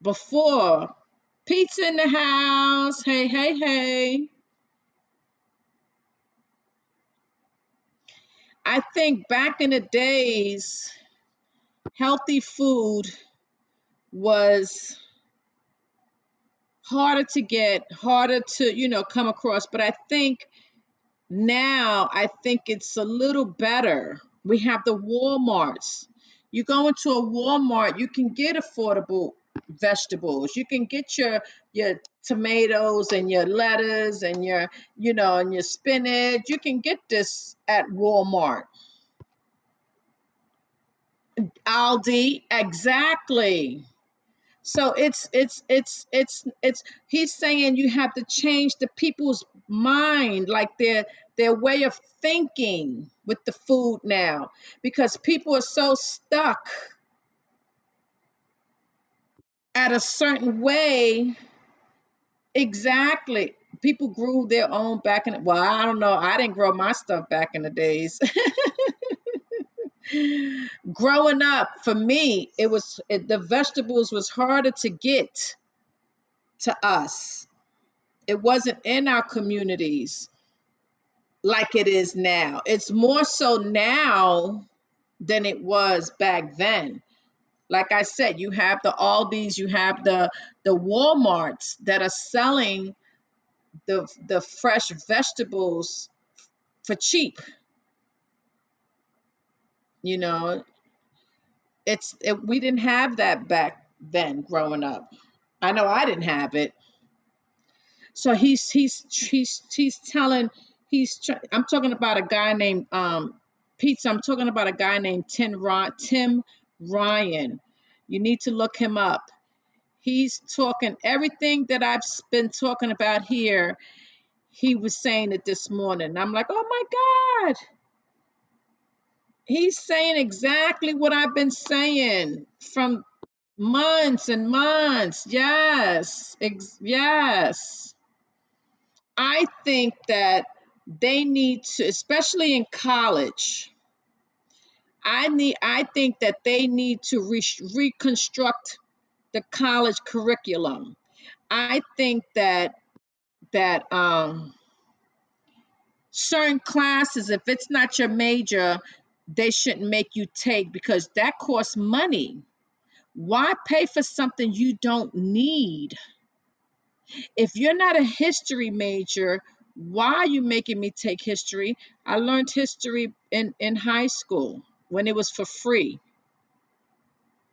before. Pizza in the house. Hey, hey, hey. I think back in the days, healthy food was harder to get, harder to, you know, come across. But I think Now I think it's a little better. We have the Walmarts. You go into a Walmart, you can get affordable vegetables. You can get your your tomatoes and your lettuce and your, you know, and your spinach. You can get this at Walmart. Aldi, exactly. So it's it's it's it's it's he's saying you have to change the people's mind, like their their way of thinking with the food now, because people are so stuck at a certain way. Exactly. People grew their own back in well, I don't know. I didn't grow my stuff back in the days. Growing up, for me, it was it, the vegetables was harder to get to us It wasn't in our communities like it is now. It's more so now than it was back then. Like I said, you have the Aldis, you have the the Walmarts that are selling the the fresh vegetables for cheap. You know, it's it, we didn't have that back then growing up. I know I didn't have it. So he's he's he's he's telling he's I'm talking about a guy named um Pizza. I'm talking about a guy named Tim. Tim Ryan. You need to look him up. He's talking everything that I've been talking about here. He was saying it this morning. I'm like, oh my God. He's saying exactly what I've been saying from months and months. Yes. Ex- yes. I think that they need to, especially in college, I need I think that they need to re- reconstruct the college curriculum. I think that that um certain classes, if it's not your major, they shouldn't make you take because that costs money. Why pay for something you don't need? If you're not a history major, why are you making me take history? I learned history in, in high school when it was for free.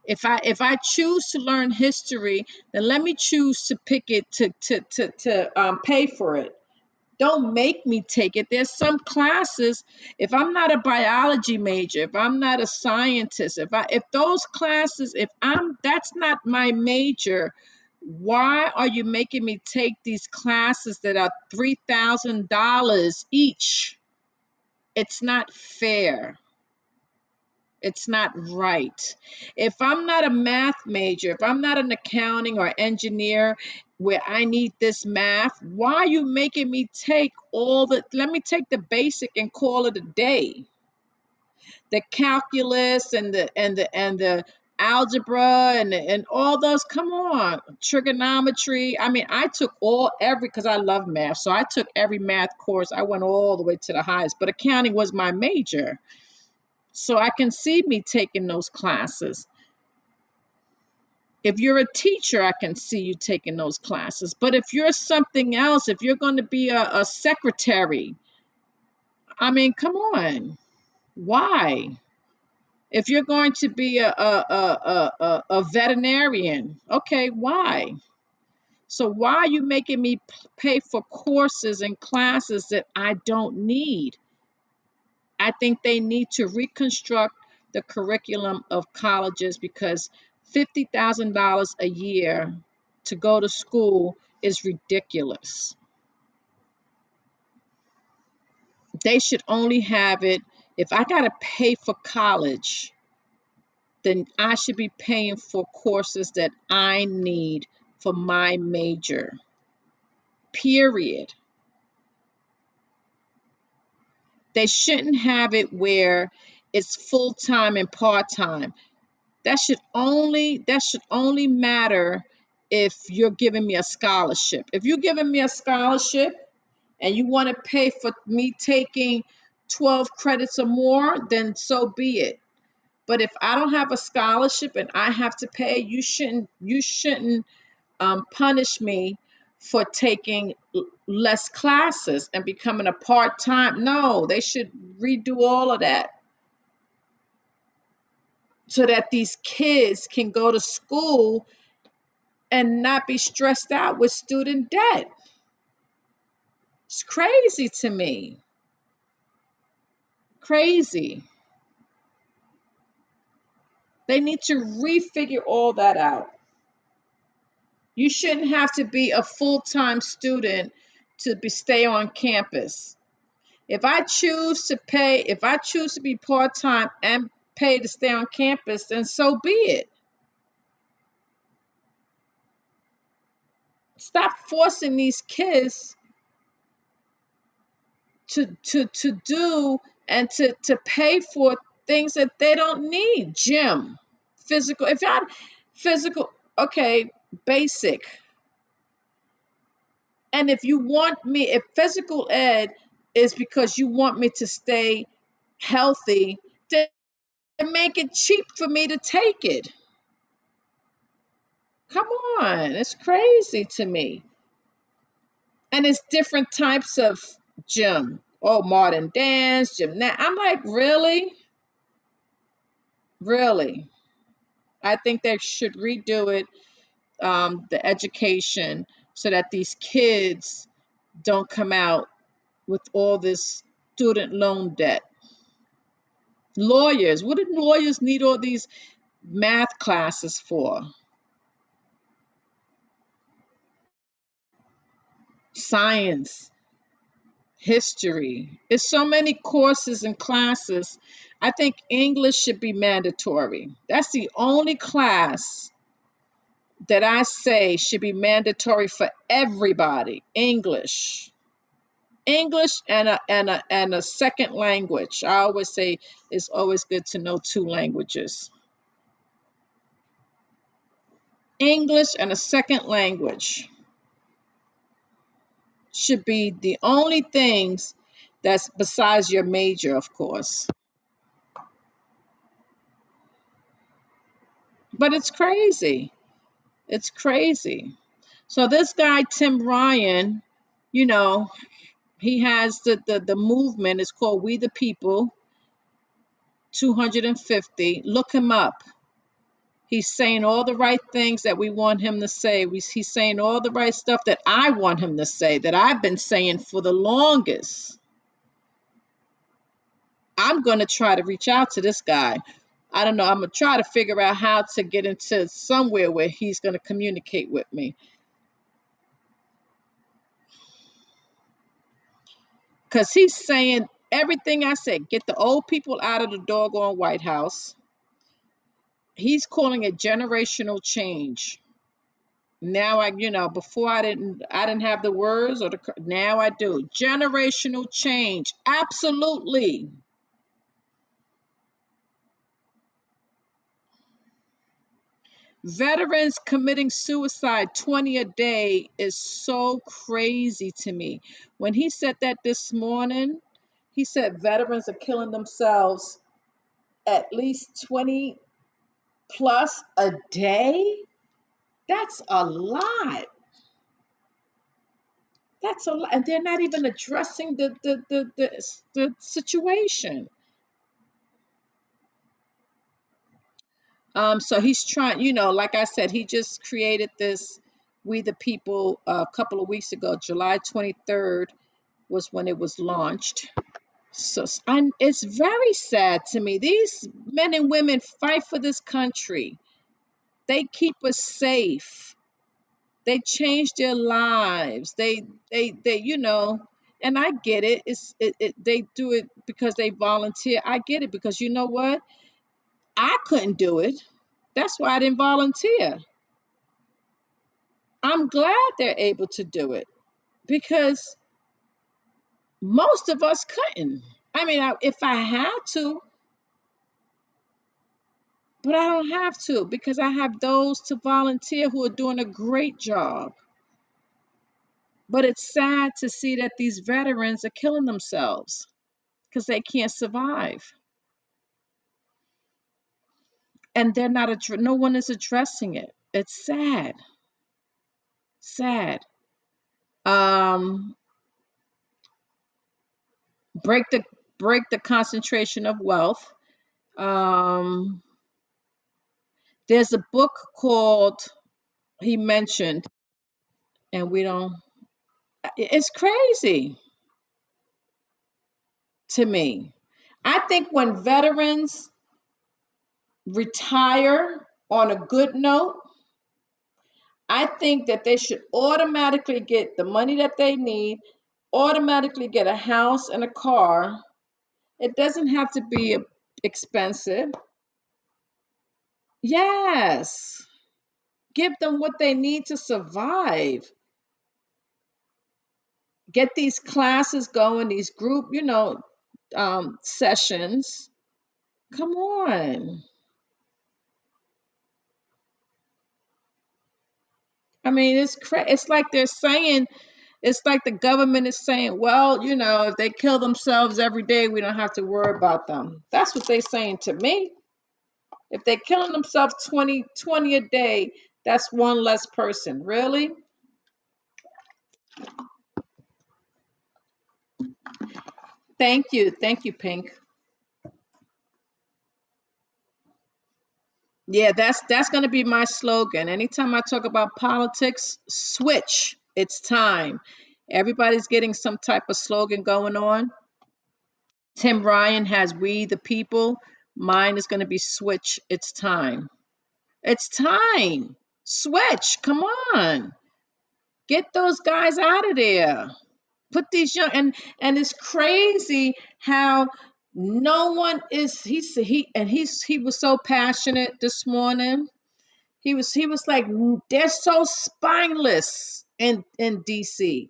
If I if I choose to learn history, then let me choose to pick it to to to, to um, pay for it don't make me take it. There's some classes, if I'm not a biology major, if I'm not a scientist, if I if those classes, if I'm that's not my major, why are you making me take these classes that are $3,000 each? It's not fair. It's not right. If I'm not a math major, if I'm not an accounting or engineer where I need this math, why are you making me take all the, let me take the basic and call it a day. The calculus and the, and the, and the, algebra and and all those come on trigonometry i mean i took all every because i love math so i took every math course i went all the way to the highest but accounting was my major so I can see me taking those classes. If you're a teacher, I can see you taking those classes. But if you're something else, if you're going to be a, a secretary, I mean, come on. Why? If you're going to be a, a, a, a, a veterinarian, okay, why? So why are you making me pay for courses and classes that I don't need? I think they need to reconstruct the curriculum of colleges because $50,000 a year to go to school is ridiculous. They should only have it if I got to pay for college, then I should be paying for courses that I need for my major. Period. They shouldn't have it where it's full time and part time. That should only that should only matter if you're giving me a scholarship. If you're giving me a scholarship and you want to pay for me taking 12 credits or more, then so be it. But if I don't have a scholarship and I have to pay, you shouldn't you shouldn't um, punish me for taking less classes and becoming a part-time. No, they should redo all of that so that these kids can go to school and not be stressed out with student debt. It's crazy to me. Crazy. They need to refigure all that out. You shouldn't have to be a full-time student to be stay on campus. If I choose to pay, if I choose to be part-time and pay to stay on campus, then so be it. Stop forcing these kids to to to do and to to pay for things that they don't need. Gym, physical. If I physical, okay, basic. And if you want me, if physical ed is because you want me to stay healthy, then make it cheap for me to take it. Come on, it's crazy to me. And it's different types of gym. Oh, modern dance, gymnast. I'm like, really? Really? I think they should redo it, um, the education, so that these kids don't come out with all this student loan debt. Lawyers, what did lawyers need all these math classes for? Science, history. It's so many courses and classes. I think English should be mandatory. That's the only class that I say should be mandatory for everybody. English. English and a and a and a second language. I always say it's always good to know two languages. English and a second language should be the only things that's besides your major, of course. But it's crazy. It's crazy. So this guy Tim Ryan, you know, he has the the, the movement. It's called We the People 250. Look him up. He's saying all the right things that we want him to say. He's saying all the right stuff that I want him to say, that I've been saying for the longest. I'm going to try to reach out to this guy. I don't know. I'm to try to figure out how to get into somewhere where he's going to communicate with me. Because he's saying everything I said get the old people out of the doggone White House he's calling it generational change. Now I, you know, before I didn't, I didn't have the words or the. Now I do. Generational change, absolutely. Veterans committing suicide 20 a day is so crazy to me. When he said that this morning, he said veterans are killing themselves at least 20 plus a day. That's a lot. That's a lot. And they're not even addressing the the the, the, the situation. Um, so he's trying, you know, like I said, he just created this We the People uh, a couple of weeks ago. July 23rd was when it was launched. So and it's very sad to me. These men and women fight for this country. They keep us safe. They change their lives. They they they you know, and I get it. It's it, it they do it because they volunteer. I get it because you know what? I couldn't do it. That's why I didn't volunteer. I'm glad they're able to do it because most of us couldn't. I mean, I, if I had to, but I don't have to because I have those to volunteer who are doing a great job. But it's sad to see that these veterans are killing themselves because they can't survive. And they're not, addre- no one is addressing it. It's sad. Sad. Um, break the break the concentration of wealth. Um, there's a book called he mentioned, and we don't. It's crazy to me. I think when veterans retire on a good note, I think that they should automatically get the money that they need, automatically get a house and a car. It doesn't have to be expensive. Yes. Give them what they need to survive. Get these classes going, these group, you know, um, sessions. Come on. I mean, it's cra- it's like they're saying, it's like the government is saying, well, you know, if they kill themselves every day, we don't have to worry about them. That's what they're saying to me. If they're killing themselves 20, 20 a day, that's one less person. Really? Thank you. Thank you, Pink. Yeah, that's that's gonna be my slogan. Anytime I talk about politics, switch. It's time. Everybody's getting some type of slogan going on. Tim Ryan has We the People. Mine is gonna be switch. It's time. It's time. Switch. Come on. Get those guys out of there. Put these young and and it's crazy how no one is he's he and he's he was so passionate this morning He was he was like they're so spineless in in DC.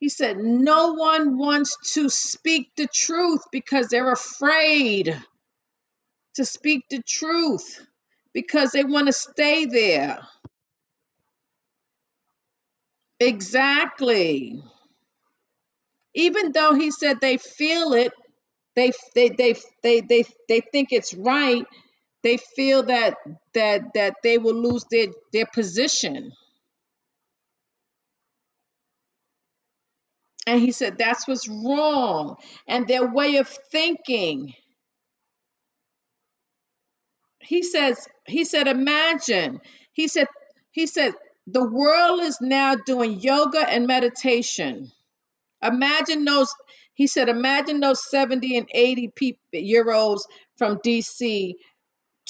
He said no one wants to speak the truth because they're afraid to speak the truth because they want to stay there. Exactly. Even though he said they feel it, they they they they they, they think it's right, they feel that that that they will lose their their position. And he said that's what's wrong. And their way of thinking. He says, he said, imagine. He said, he said, the world is now doing yoga and meditation. Imagine those, he said, imagine those 70 and 80 people year olds from DC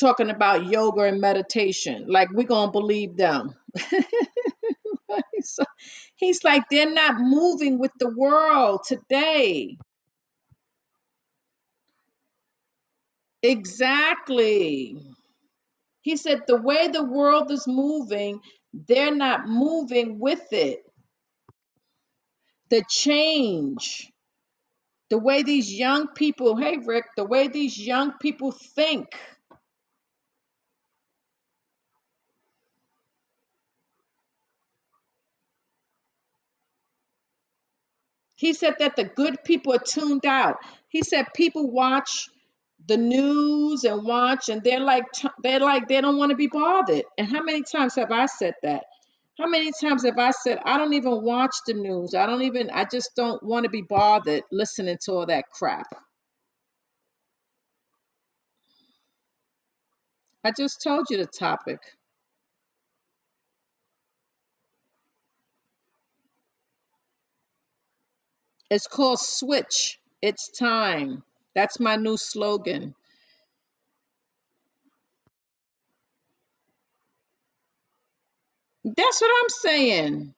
talking about yoga and meditation. Like we're gonna believe them. so he's like, they're not moving with the world today. Exactly. He said the way the world is moving, they're not moving with it. The change, the way these young people, hey Rick, the way these young people think. He said that the good people are tuned out. He said people watch the news and watch and they're like they're like they don't want to be bothered. And how many times have I said that? How many times have I said I don't even watch the news? I don't even I just don't want to be bothered listening to all that crap. I just told you the topic. It's called Switch. It's time. That's my new slogan. That's what I'm saying.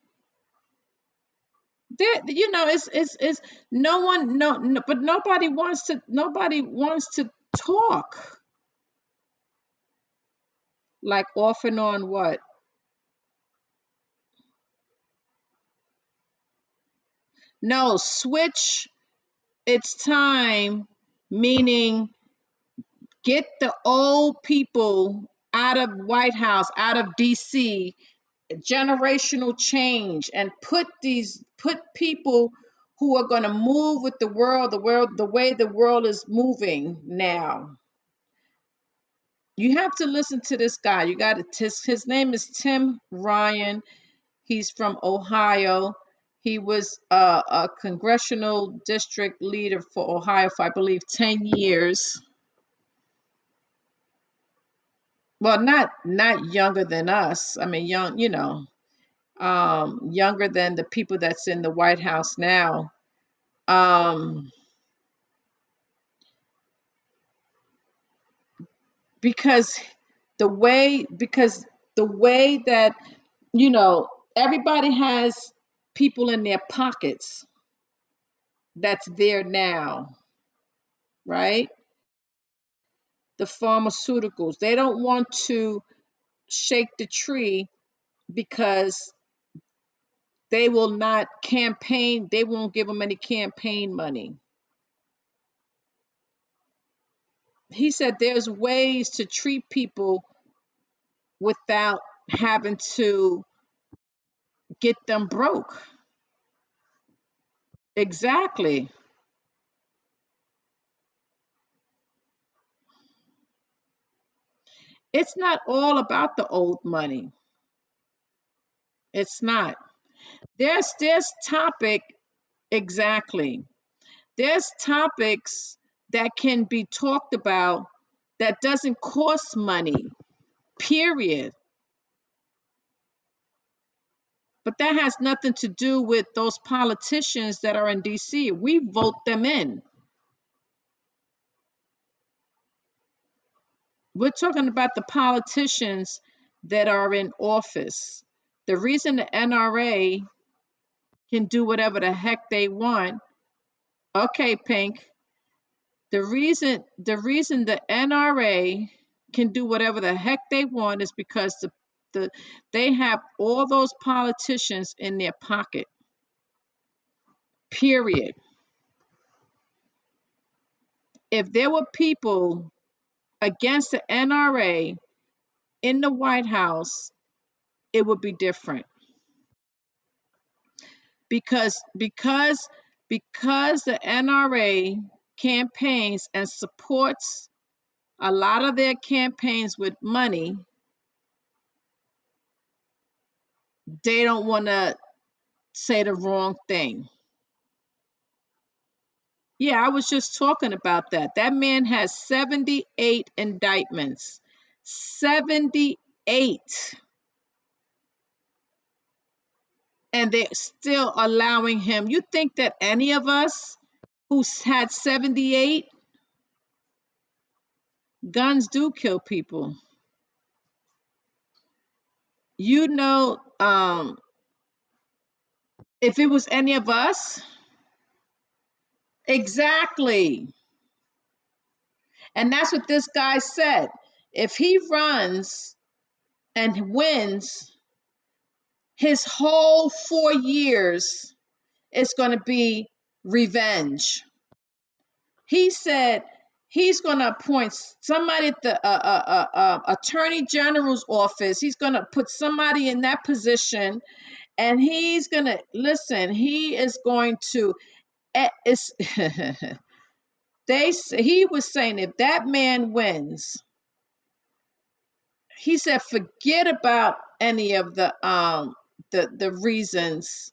That you know, it's it's it's no one no, no but nobody wants to nobody wants to talk. Like off and on what? No, switch. It's time, meaning get the old people out of White House, out of DC, generational change, and put these put people who are going to move with the world, the world, the way the world is moving now. You have to listen to this guy. You got to. His, name is Tim Ryan. He's from Ohio. He was uh, a congressional district leader for Ohio for, I believe, 10 years. Well, not not younger than us. I mean, young, you know, um, younger than the people that's in the White House now. Um, because the way because the way that you know everybody has people in their pockets that's there now right the pharmaceuticals. They don't want to shake the tree because they will not campaign they won't give them any campaign money. He said there's ways to treat people without having to get them broke. Exactly It's not all about the old money. It's not. There's this topic exactly. There's topics that can be talked about that doesn't cost money. Period. But that has nothing to do with those politicians that are in DC. We vote them in. We're talking about the politicians that are in office. The reason the NRA can do whatever the heck they want, okay, Pink. The reason the reason the NRA can do whatever the heck they want is because the, the they have all those politicians in their pocket. Period. If there were people against the NRA in the White House, it would be different. Because because because the NRA campaigns and supports a lot of their campaigns with money, they don't want to say the wrong thing. Yeah, I was just talking about that. That man has 78 indictments. 78. And they're still allowing him. You think that any of us who's had 78 guns do kill people? You know, um, if it was any of us, exactly. And that's what this guy said. If he runs and wins, his whole four years is going to be revenge. He said he's going to appoint somebody at the uh, uh, uh, uh, attorney general's office. He's going to put somebody in that position, and he's going to listen. He is going to. Eh, It's, they he was saying if that man wins, he said forget about any of the um the the reasons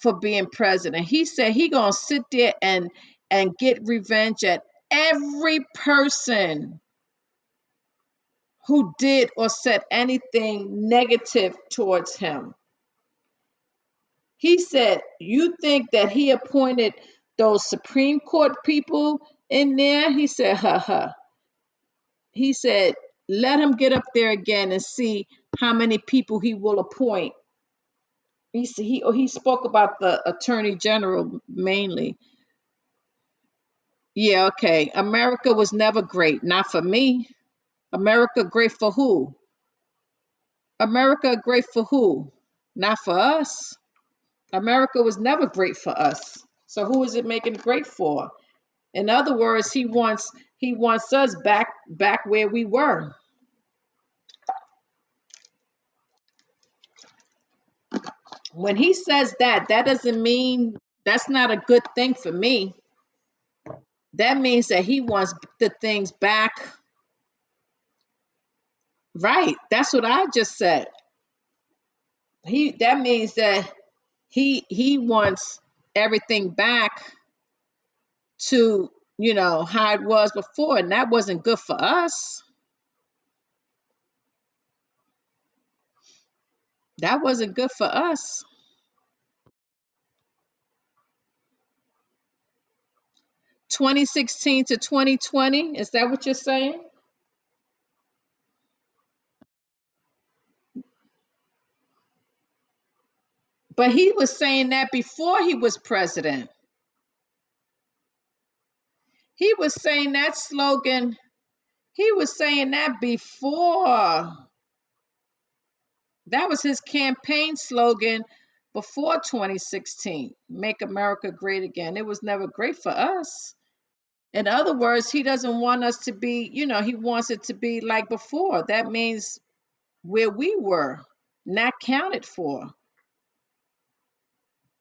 for being president. He said he gonna sit there and and get revenge at every person who did or said anything negative towards him. He said, "You think that he appointed those Supreme Court people in there?" He said, "Ha ha." He said, "Let him get up there again and see how many people he will appoint." He he oh, he spoke about the Attorney General mainly. Yeah, okay. America was never great, not for me. America great for who? America great for who? Not for us. America was never great for us. So who is it making great for? In other words, he wants he wants us back back where we were. When he says that, that doesn't mean that's not a good thing for me. That means that he wants the things back right. That's what I just said. He that means that he he wants everything back to you know how it was before and that wasn't good for us. That wasn't good for us. 2016 to 2020 is that what you're saying but he was saying that before he was president. He was saying that slogan. He was saying that before. That was his campaign slogan before 2016 make america great again. It was never great for us. In other words, he doesn't want us to be, you know, he wants it to be like before. That means where we were, not counted for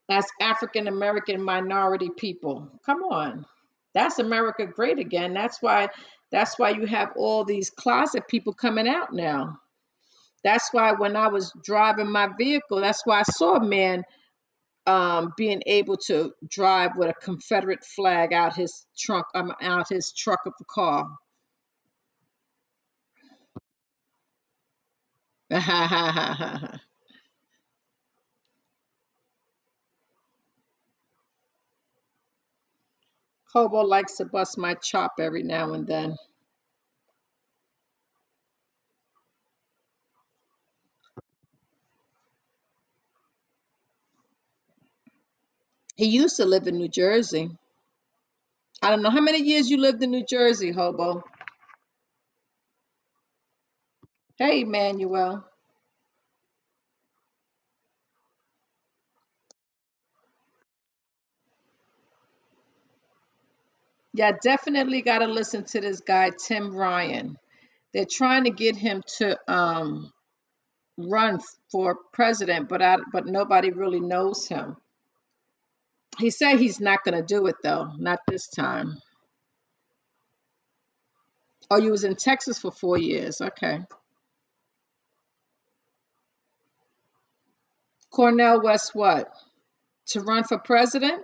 as African American minority people. Come on. That's America great again. That's why That's why you have all these closet people coming out now. That's why when I was driving my vehicle, that's why I saw a man um, being able to drive with a Confederate flag out his trunk, um, out his truck of the car. Hobo likes to bust my chop every now and then. He used to live in New Jersey. I don't know how many years you lived in New Jersey, Hobo. Hey, Emmanuel. Yeah, definitely got to listen to this guy, Tim Ryan. They're trying to get him to um, run for president, but I, but nobody really knows him. He said he's not going to do it though, not this time. Oh, you was in Texas for four years. Okay. Cornel West, what? To run for president?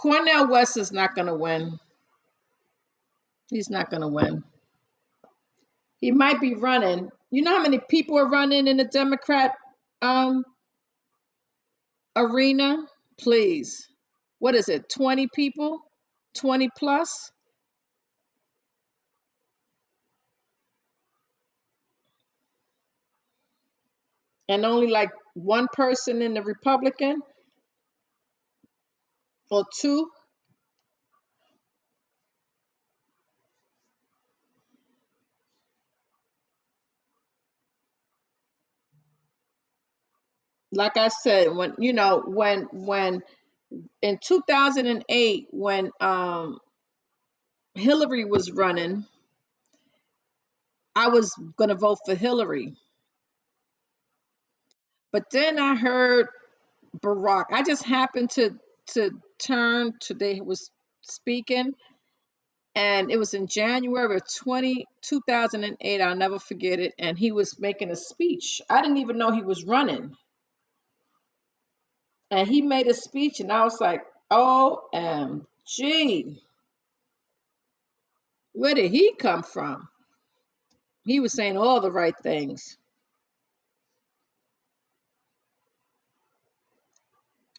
Cornel West is not going to win. He's not going to win. He might be running. You know how many people are running in the Democrat um, arena? Please. What is it? 20 people? 20 plus? And only like one person in the Republican or two? Like I said, when you know, when when in 2008 when um Hillary was running, I was to vote for Hillary. But then I heard Barack. I just happened to to turn today was speaking and it was in January of 20, 2008. I'll never forget it. And he was making a speech. I didn't even know he was running. And he made a speech, and I was like, OMG, where did he come from? He was saying all the right things.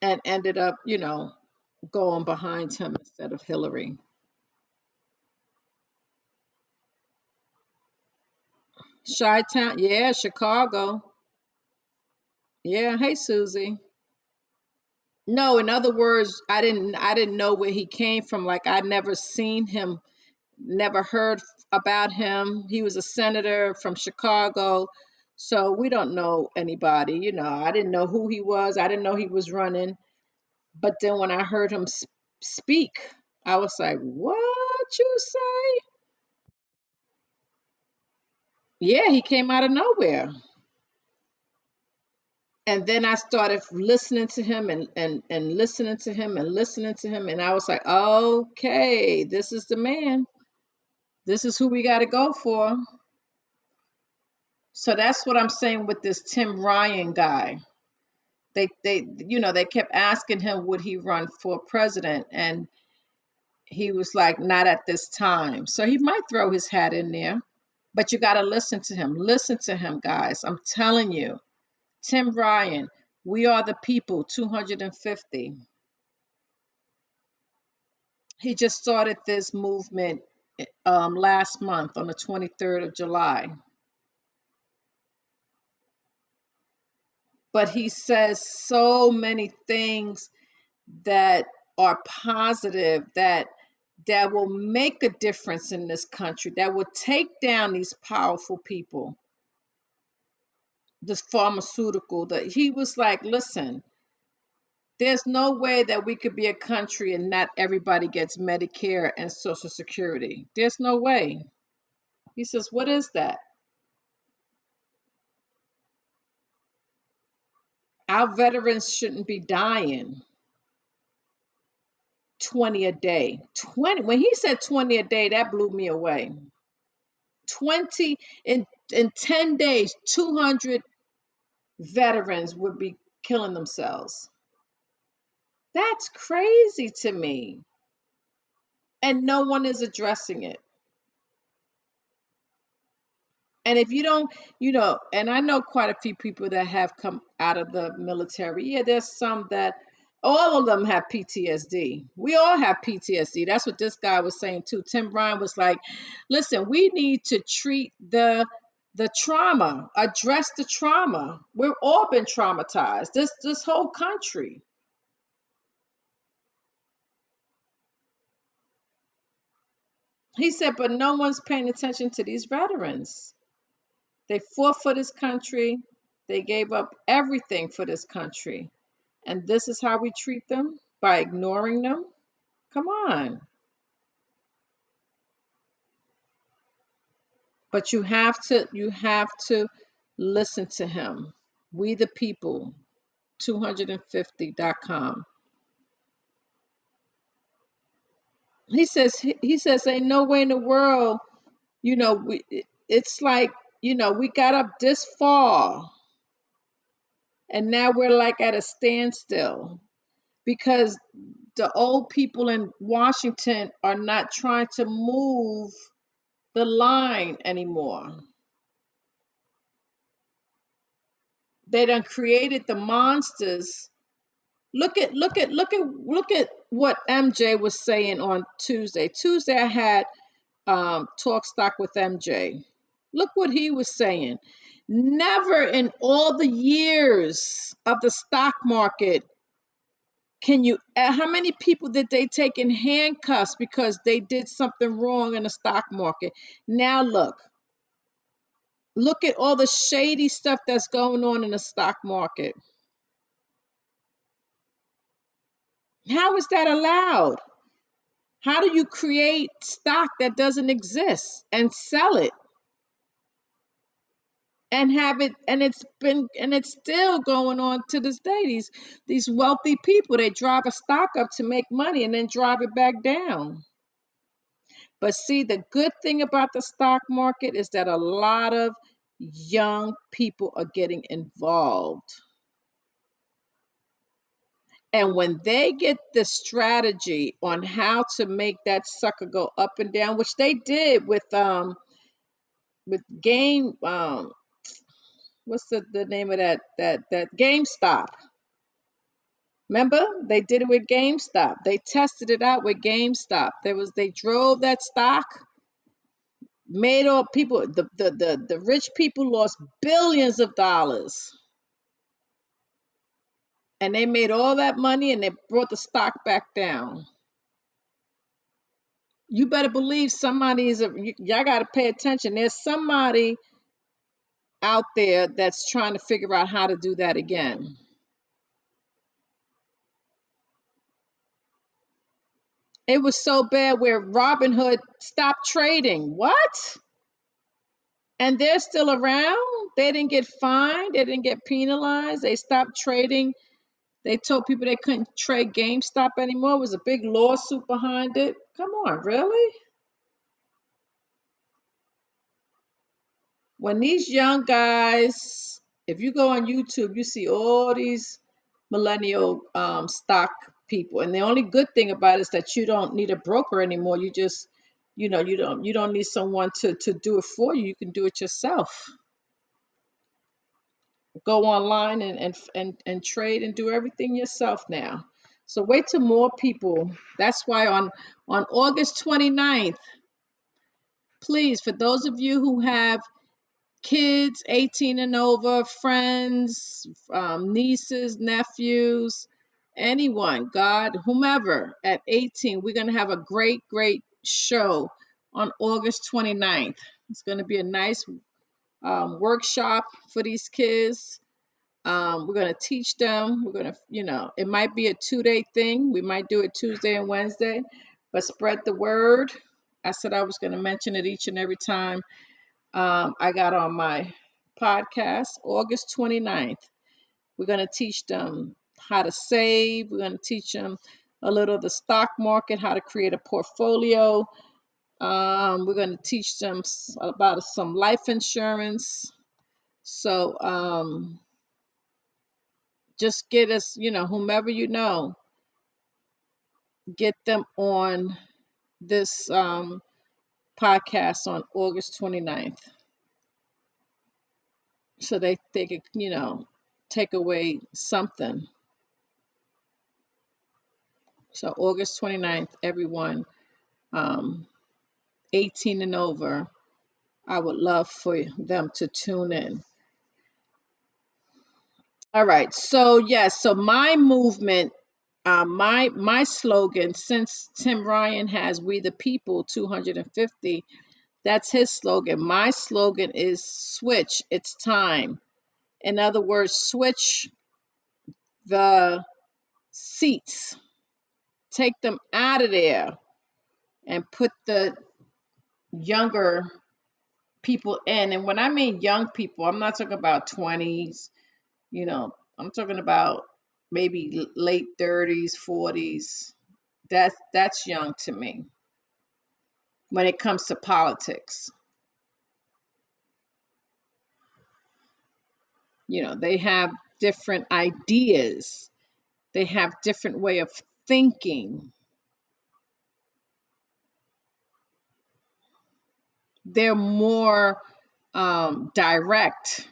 And ended up, you know, going behind him instead of Hillary. Chi Town, yeah, Chicago. Yeah, hey Susie. No, in other words, I didn't I didn't know where he came from. Like I'd never seen him, never heard about him. He was a senator from Chicago. So we don't know anybody, you know. I didn't know who he was. I didn't know he was running. But then when I heard him speak, I was like, "What you say?" Yeah, he came out of nowhere. and then I started listening to him and, and and listening to him and listening to him and I was like, okay, this is the man. This is who we got to go for. So that's what I'm saying with this Tim Ryan guy. They they you know they kept asking him would he run for president and he was like not at this time. So he might throw his hat in there, but you got to listen to him. Listen to him, guys. I'm telling you. Tim Ryan, We Are the People 250. He just started this movement um, last month on the 23rd of July. But he says so many things that are positive that that will make a difference in this country that will take down these powerful people. This pharmaceutical that he was like listen there's no way that we could be a country and not everybody gets medicare and social security. There's no way. He says what is that Our veterans shouldn't be dying 20 a day. 20 when he said 20 a day, that blew me away. 20 in in 10 days, 200 veterans would be killing themselves. That's crazy to me. And no one is addressing it. And if you don't, you know, and I know quite a few people that have come out of the military. Yeah, there's some that all of them have PTSD. We all have PTSD. That's what this guy was saying too. Tim Ryan was like, listen, we need to treat the the trauma, address the trauma. We've all been traumatized. This this whole country. He said, but no one's paying attention to these veterans. They fought for this country. They gave up everything for this country. And this is how we treat them by ignoring them? Come on. But you have to you have to listen to him. We the people 250.com. He says he says ain't no way in the world, you know, we it's like, you know, we got up this far and now we're like at a standstill because the old people in Washington are not trying to move the line anymore. They done created the monsters. Look at look at look at look at what MJ was saying on Tuesday. Tuesday I had um, talk stock with MJ. Look what he was saying. Never in all the years of the stock market can you uh, how many people did they take in handcuffs because they did something wrong in the stock market? Now look. Look at all the shady stuff that's going on in the stock market. How is that allowed? How do you create stock that doesn't exist and sell it? And have it and it's been and it's still going on to this day. These these wealthy people they drive a stock up to make money and then drive it back down. But see the good thing about the stock market is that a lot of young people are getting involved. And when they get the strategy on how to make that sucker go up and down which they did with um with game um what's the, the name of that that that GameStop. Remember, they did it with GameStop. They tested it out with GameStop. There was they drove that stock, made all people the the the, the rich people lost billions of dollars. And they made all that money and they brought the stock back down. You better believe somebody is a y'all got to pay attention. There's somebody out there that's trying to figure out how to do that again. It was so bad where Robinhood stopped trading. What? And they're still around. They didn't get fined. They didn't get penalized. They stopped trading. They told people they couldn't trade GameStop anymore. It was a big lawsuit behind it. Come on, really? When these young guys, if you go on YouTube, you see all these millennial um, stock people, and the only good thing about it is that you don't need a broker anymore. You just, you know, you don't you don't need someone to to do it for you. You can do it yourself. Go online and and and, and trade and do everything yourself now. So wait till more people. That's why on on August 29th, please, for those of you who have kids 18 and over, friends, um, nieces, nephews, anyone, God, whomever at 18. We're going to have a great, great show on August 29th. It's going to be a nice um, workshop for these kids. Um, we're going to teach them. We're going to, you know, it might be a two day thing. We might do it Tuesday and Wednesday, but spread the word. I said I was going to mention it each and every time um, I got on my podcast August 29th. We're going to teach them how to save. We're going to teach them a little of the stock market, how to create a portfolio. Um, we're going to teach them about some life insurance. So um, just get us, you know, whomever you know, get them on this um, podcast on August 29th so they, they could, you know, take away something. So August 29th, everyone, um, 18 and over, I would love for them to tune in. All right. So yes, so my movement, uh, my my slogan, since Tim Ryan has "We the People" 250, that's his slogan. My slogan is "Switch. It's time." In other words, switch the seats, take them out of there, and put the younger people in. And when I mean young people, I'm not talking about 20s, you know, I'm talking about maybe late 30s, 40s. That's that's young to me when it comes to politics. You know, they have different ideas. They have different way of thinking. They're more um, direct.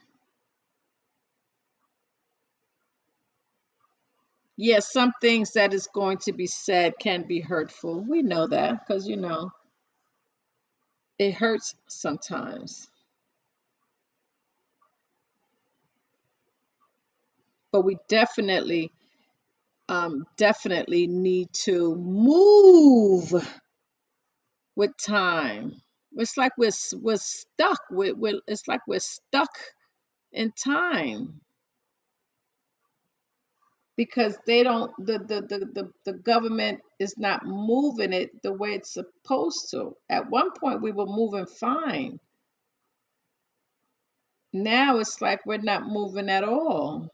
Yes, some things that is going to be said can be hurtful. We know that because you know it hurts sometimes. But we definitely, um, definitely need to move with time. It's like we're we're stuck. We're, we're it's like we're stuck in time because they don't the the, the the the government is not moving it the way it's supposed to. At one point we were moving fine. Now it's like we're not moving at all.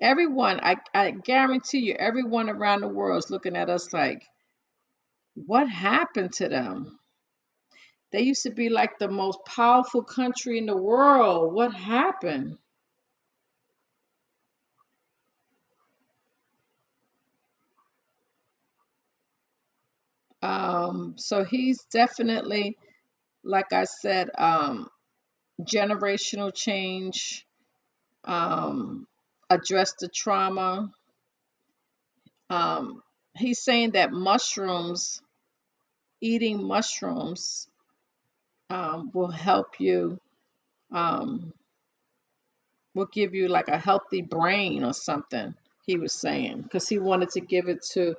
Everyone, I, I guarantee you, everyone around the world is looking at us like, what happened to them? They used to be like the most powerful country in the world. What happened? Um, so he's definitely, like I said, um, generational change, um, address the trauma. Um, he's saying that mushrooms, eating mushrooms, um, will help you, um, will give you like a healthy brain or something. He was saying because he wanted to give it to,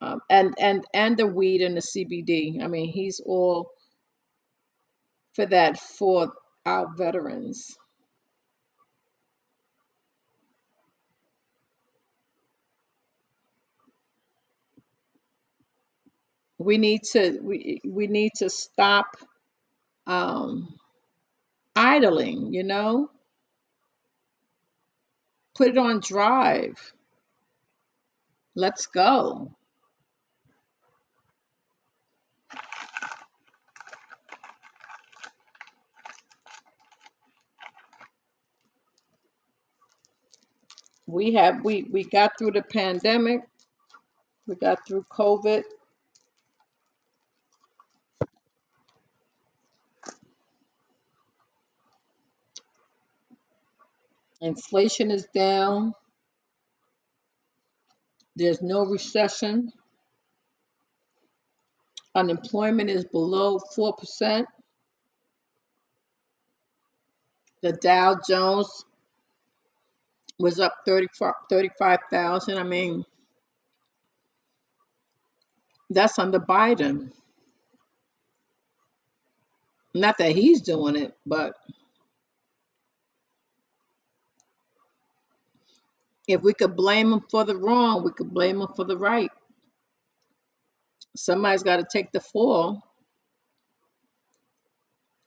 um, and and and the weed and the CBD. I mean, he's all for that for our veterans. We need to we we need to stop um, idling. You know, put it on drive. Let's go. We have we we got through the pandemic. We got through COVID. Inflation is down. There's no recession. Unemployment is below 4%. The Dow Jones was up 35,000. I mean, that's under Biden. Not that he's doing it, but if we could blame him for the wrong, we could blame him for the right. Somebody's got to take the fall.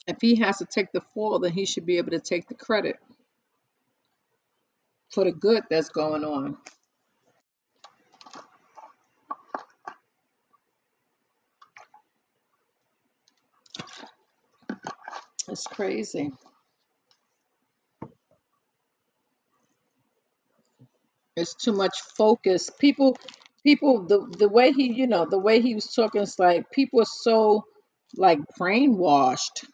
If he has to take the fall, then he should be able to take the credit. For the good that's going on. It's crazy. It's too much focus. People, people, the the way he, you know, the way he was talking is like people are so like brainwashed.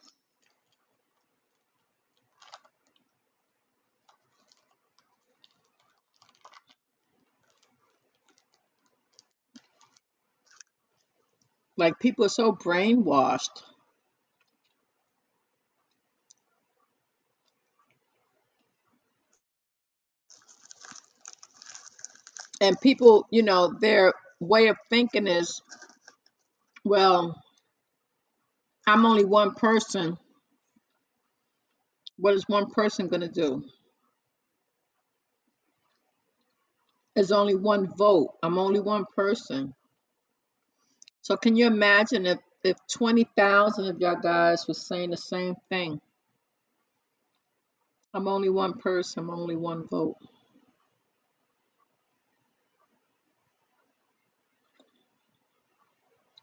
Like people are so brainwashed. And people, you know, their way of thinking is, well, I'm only one person. What is one person going to do? There's only one vote. I'm only one person. So can you imagine if if 20,000 of y'all guys was saying the same thing? I'm only one person, I'm only one vote.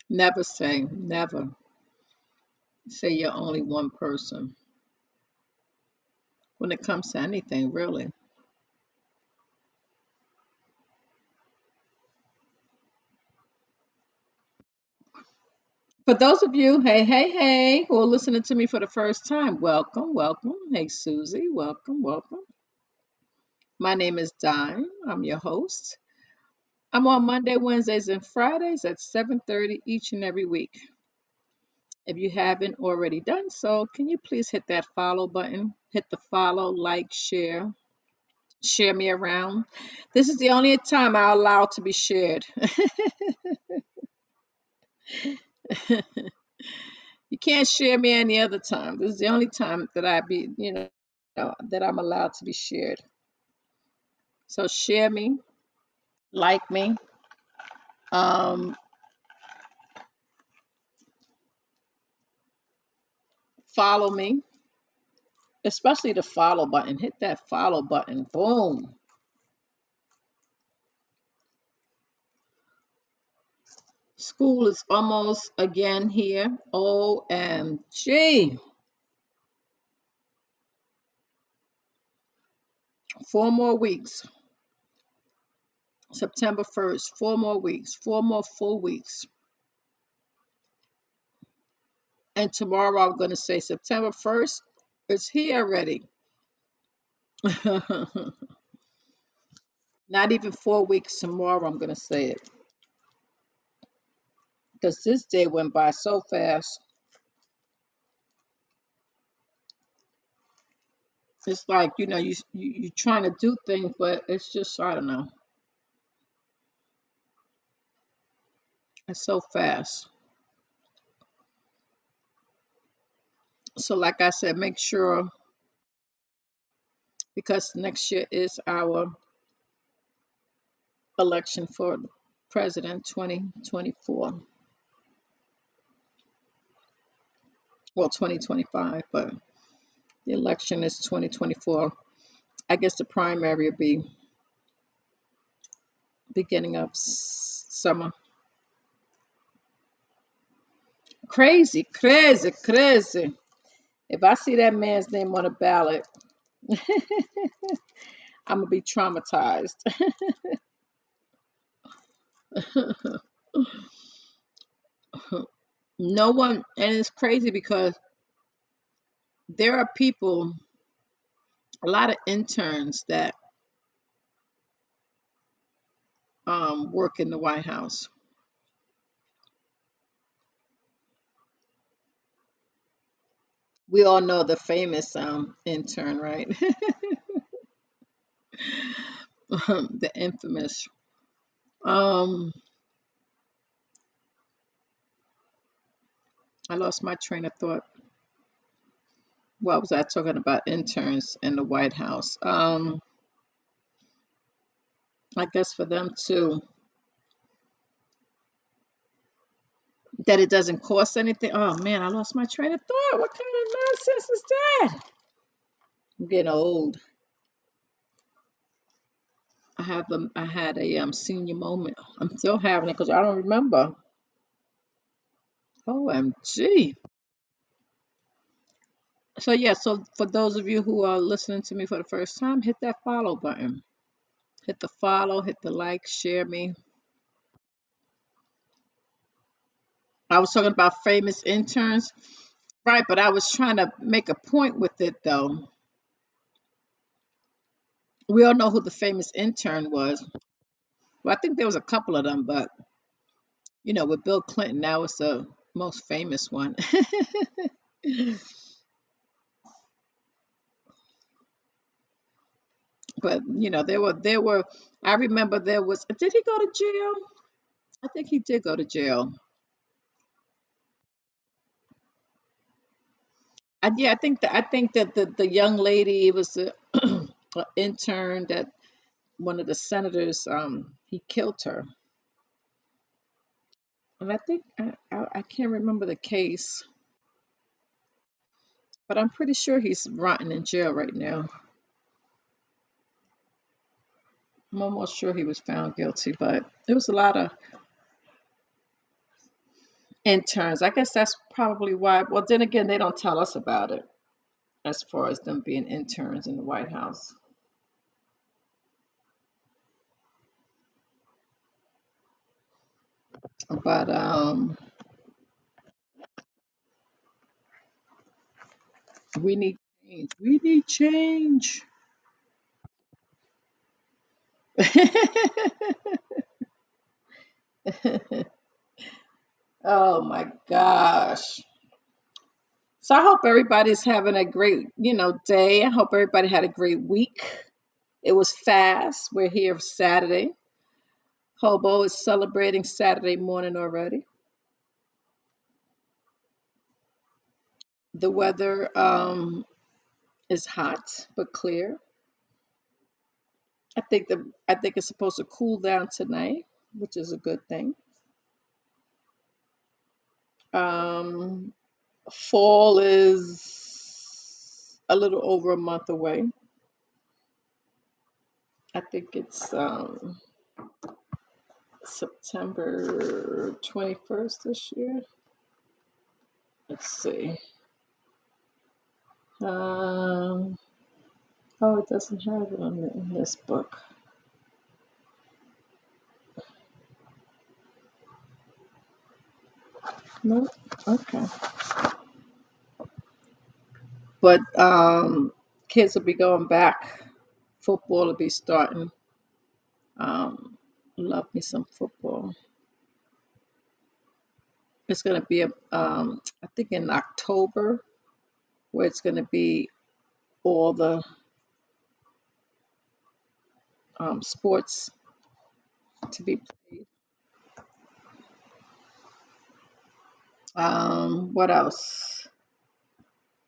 Never say, never say you're only one person when it comes to anything, really. For those of you, hey, hey, hey, who are listening to me for the first time, welcome, welcome. Hey, Susie, welcome, welcome. My name is Dime. I'm your host. I'm on Monday, Wednesdays, and Fridays at 7:30 each and every week. If you haven't already done so, can you please hit that follow button? Hit the follow, like, share, share me around. This is the only time I allow to be shared. you can't share me any other time. This is the only time that I be, you know, that I'm allowed to be shared. So share me, like me, um, follow me, especially the follow button. Hit that follow button. Boom. School is almost again here. OMG. Four more weeks. September 1st. Four more weeks. Four more full weeks. And tomorrow I'm going to say September 1st. It's here already. Not even four weeks tomorrow, I'm going to say it. Because this day went by so fast. It's like, you know, you, you, you're trying to do things, but it's just, I don't know. It's so fast. So, like I said, make sure because next year is our election for president 2024. Well, 2025, but the election is 2024. I guess the primary will be beginning of summer. Crazy, crazy, crazy. If I see that man's name on a ballot, I'm gonna be traumatized. no one, and it's crazy because there are people, a lot of interns that um, work in the White House. We all know the famous um, intern, right? the infamous. Um, I lost my train of thought. What was I talking about? Interns in the White House. Um, I guess for them too, that it doesn't cost anything. Oh man, I lost my train of thought. What kind of nonsense is that? I'm getting old. I have um, I had a um senior moment. I'm still having it because I don't remember. OMG. So yeah, so for those of you who are listening to me for the first time, hit that follow button. Hit the follow, hit the like, share me. I was talking about famous interns, right? But I was trying to make a point with it though. We all know who the famous intern was. Well, I think there was a couple of them, but you know, with Bill Clinton, now it's the most famous one. but you know, there were there were. I remember there was. Did he go to jail? I think he did go to jail. I, yeah, I think that I think that the the young lady was a, a intern that one of the senators um he killed her, and I think I, I I can't remember the case, but I'm pretty sure he's rotting in jail right now. I'm almost sure he was found guilty, but there was a lot of interns. I guess that's probably why. Well, then again, they don't tell us about it as far as them being interns in the White House. But um, we need change. We need change. oh my gosh. So I hope everybody's having a great, you know, day. I hope everybody had a great week. It was fast. We're here Saturday. Hobo is celebrating Saturday morning already. The weather um, is hot but clear. I think the I think it's supposed to cool down tonight, which is a good thing. Um, fall is a little over a month away. I think it's um, September 21st this year. Let's see. Um, oh, it doesn't have it in this book. No, okay. But um, kids will be going back. Football will be starting. Um, love me some football. It's going to be, a, um, I think, in October, where it's going to be all the um, sports to be played. Um, what else?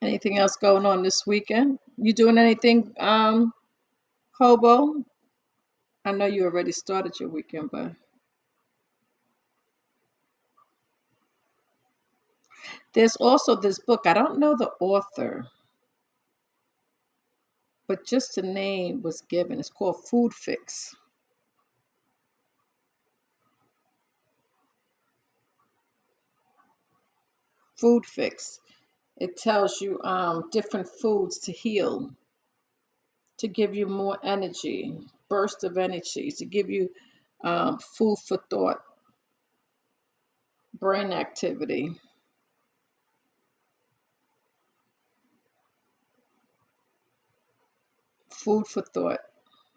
Anything else going on this weekend? You doing anything, um, Hobo? I know you already started your weekend, but there's also this book. I don't know the author, but just the name was given. It's called Food Fix. Food Fix. It tells you um, different foods to heal, to give you more energy, burst of energy, to give you um, food for thought, brain activity. Food for thought.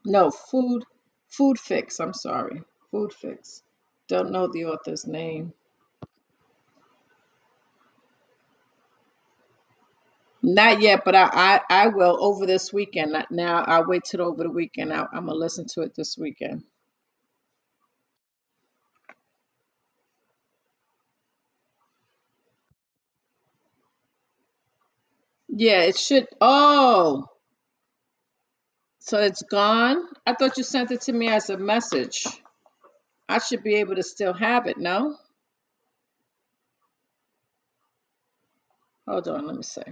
No, food, food fix. I'm sorry. Food fix. Don't know the author's name. Not yet, but I, I, I will over this weekend. Now I'll wait till over the weekend. I, I'm gonna listen to it this weekend. Yeah, it should. Oh, so it's gone. I thought you sent it to me as a message. I should be able to still have it. No? Hold on. Let me see.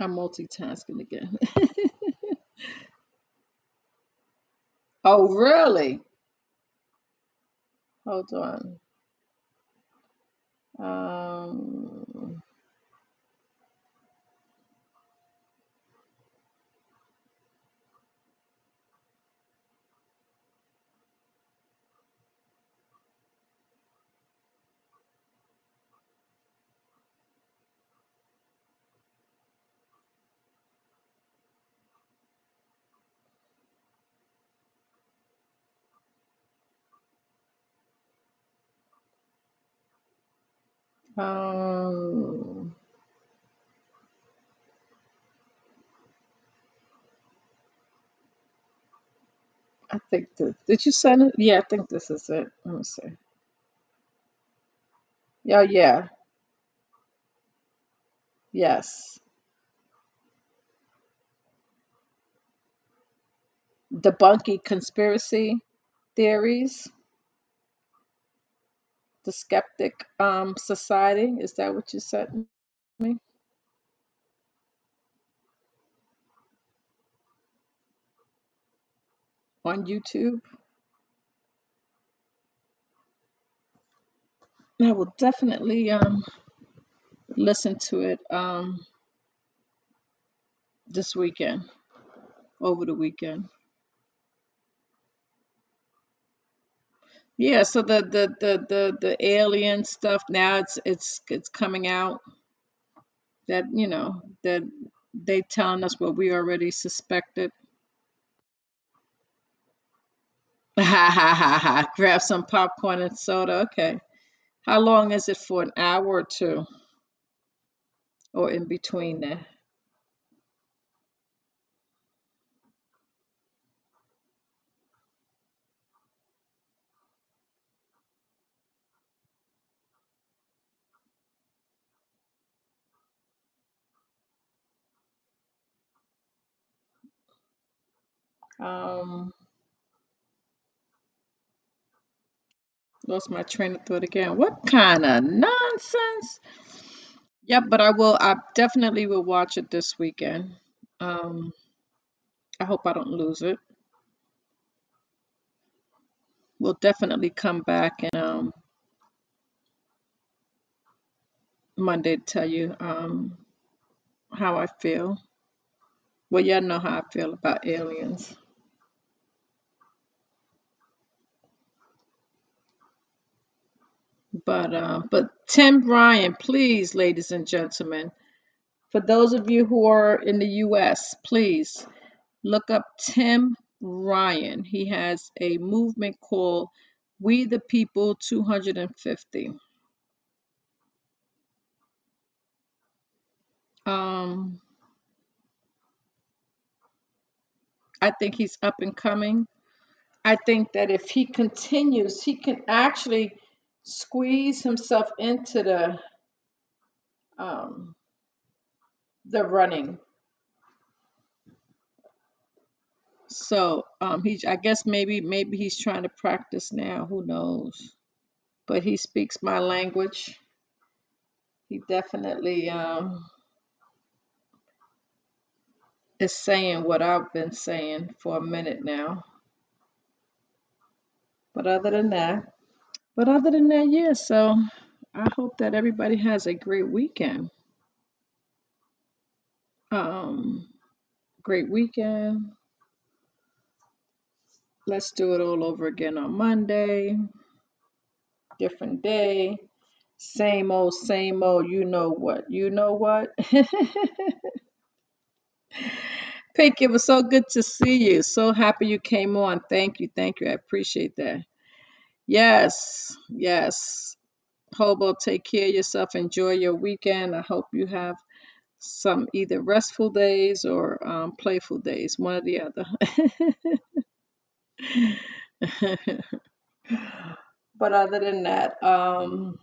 I'm multitasking again. oh, really? Hold on. Um, um, I think that, did you send it? Yeah, I think this is it. Let me see. Yeah, yeah, yes. Debunking conspiracy theories, the Skeptic um, Society. Is that what you sent me on YouTube? I will definitely um, listen to it um, this weekend, over the weekend. Yeah, so the the the the the alien stuff now it's it's it's coming out that you know that they telling us what we already suspected. Ha ha ha ha! Grab some popcorn and soda. Okay. How long is it for? An hour or two, or in between there? Um, lost my train of thought again. What kind of nonsense? Yep, but I will. I definitely will watch it this weekend. Um, I hope I don't lose it. We'll definitely come back and um Monday to tell you um how I feel. Well, y'all know how I feel about aliens. But uh, but Tim Ryan, please, ladies and gentlemen, for those of you who are in the U.S., please look up Tim Ryan. He has a movement called We the People 250. Um, I think he's up and coming. I think that if he continues, he can actually squeeze himself into the um, the running. So um, he, I guess maybe maybe he's trying to practice now. Who knows? But he speaks my language. He definitely um, is saying what I've been saying for a minute now. But other than that, but other than that, yeah. So I hope that everybody has a great weekend. Um, great weekend. Let's do it all over again on Monday. Different day. Same old, same old. You know what? You know what? Pink, it was so good to see you. So happy you came on. Thank you. Thank you. I appreciate that. Yes. Yes. Hobo, take care of yourself. Enjoy your weekend. I hope you have some either restful days or um, playful days, one or the other. but other than that, um,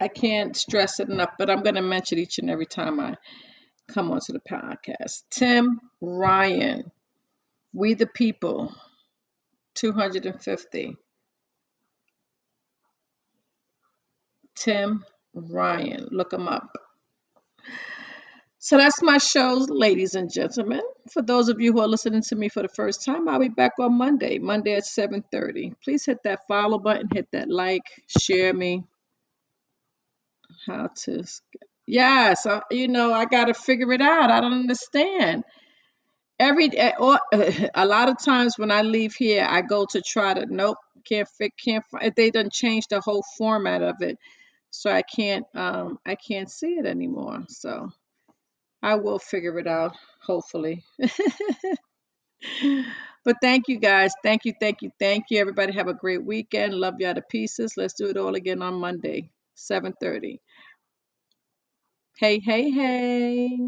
I can't stress it enough, but I'm going to mention each and every time I come onto the podcast. Tim Ryan, We the People, 250. Tim Ryan, look him up. So that's my show, ladies and gentlemen. For those of you who are listening to me for the first time, I'll be back on Monday, Monday at 7:30. Please hit that follow button, hit that like, share me. How to Yes, uh, you know, I got to figure it out. I don't understand. Every or, a lot of times when I leave here, I go to try to nope, can't fit, can't find. They done changed the whole format of it, so I can't um I can't see it anymore. So I will figure it out, hopefully. But thank you guys. Thank you, thank you, thank you. Everybody have a great weekend. Love out of pieces. Let's do it all again on Monday, 7:30. Hey, hey, hey.